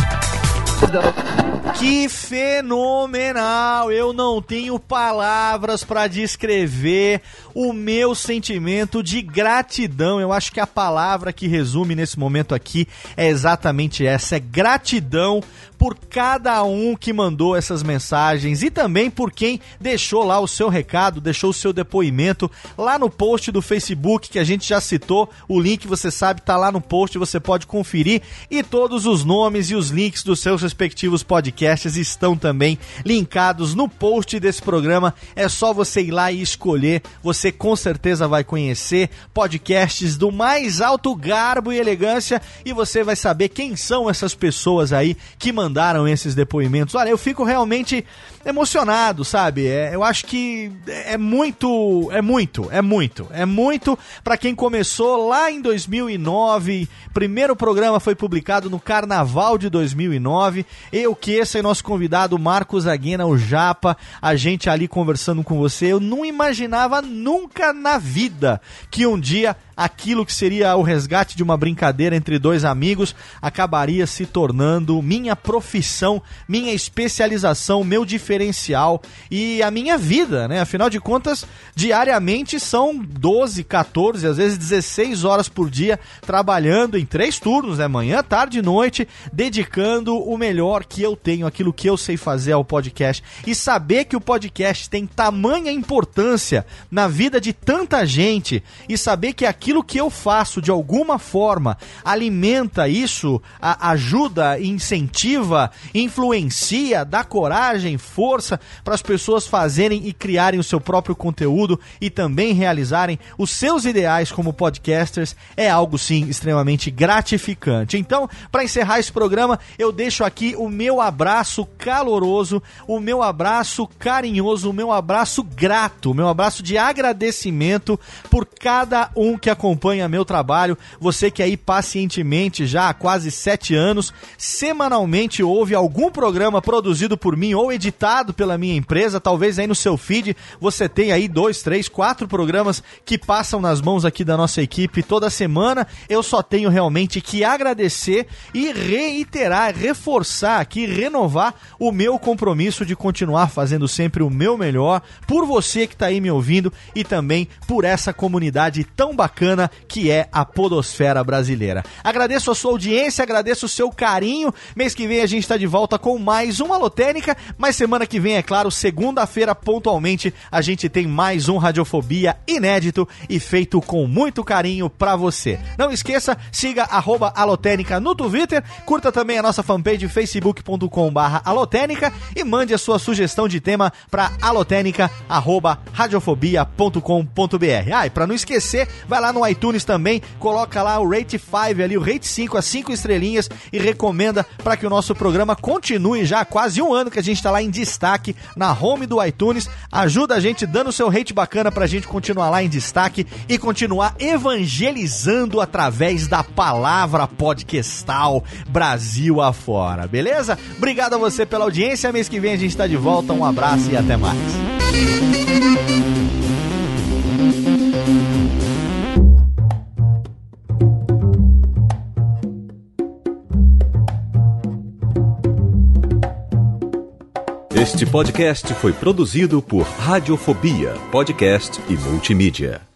Que fenomenal! Eu não tenho palavras para descrever o meu sentimento de gratidão. Eu acho que a palavra que resume nesse momento aqui é exatamente essa: é gratidão por cada um que mandou essas mensagens e também por quem deixou lá o seu recado, deixou o seu depoimento lá no post do Facebook que a gente já citou. O link, você sabe, tá lá no post, você pode conferir e todos os nomes e os links dos seus respectivos podcasts estão também linkados no post desse programa. É só você ir lá e escolher. Você com certeza vai conhecer podcasts do mais alto garbo e elegância e você vai saber quem são essas pessoas aí que mandaram mandaram esses depoimentos. Olha, eu fico realmente emocionado, sabe? É, eu acho que é muito, é muito, é muito, é muito para quem começou lá em 2009. Primeiro programa foi publicado no Carnaval de 2009. Eu que esse é nosso convidado Marcos Aguena, o Japa, a gente ali conversando com você. Eu não imaginava nunca na vida que um dia aquilo que seria o resgate de uma brincadeira entre dois amigos acabaria se tornando minha profissão, minha especialização, meu diferencial e a minha vida, né? Afinal de contas, diariamente são 12, 14, às vezes 16 horas por dia trabalhando em três turnos, né? Manhã, tarde e noite, dedicando o melhor que eu tenho, aquilo que eu sei fazer ao podcast. E saber que o podcast tem tamanha importância na vida de tanta gente e saber que aqui aquilo que eu faço de alguma forma alimenta isso, a, ajuda, incentiva, influencia, dá coragem, força para as pessoas fazerem e criarem o seu próprio conteúdo e também realizarem os seus ideais como podcasters, é algo sim extremamente gratificante. Então, para encerrar esse programa, eu deixo aqui o meu abraço caloroso, o meu abraço carinhoso, o meu abraço grato, o meu abraço de agradecimento por cada um que acompanha meu trabalho, você que aí pacientemente já há quase sete anos, semanalmente ouve algum programa produzido por mim ou editado pela minha empresa, talvez aí no seu feed você tem aí dois, três, quatro programas que passam nas mãos aqui da nossa equipe toda semana. Eu só tenho realmente que agradecer e reiterar, reforçar aqui, renovar o meu compromisso de continuar fazendo sempre o meu melhor por você que está aí me ouvindo e também por essa comunidade tão bacana bacana que é a Podosfera Brasileira. Agradeço a sua audiência, agradeço o seu carinho. Mês que vem a gente está de volta com mais uma Lotênica, mas semana que vem, é claro, segunda-feira, pontualmente, a gente tem mais um Radiofobia inédito e feito com muito carinho para você. Não esqueça, siga arroba Alotênica no Twitter, curta também a nossa fanpage facebook.com barra alotênica e mande a sua sugestão de tema para alotênica.radiofobia.com.br. Ah, e para não esquecer, vai lá no iTunes também, coloca lá o Rate 5 ali, o Rate 5, as 5 estrelinhas e recomenda para que o nosso programa continue já há quase um ano que a gente está lá em destaque na home do iTunes. Ajuda a gente dando seu rate bacana para a gente continuar lá em destaque e continuar evangelizando através da palavra podcastal Brasil afora, beleza? Obrigado a você pela audiência. Mês que vem a gente está de volta. Um abraço e até mais. Este podcast foi produzido por Radiofobia, podcast e multimídia.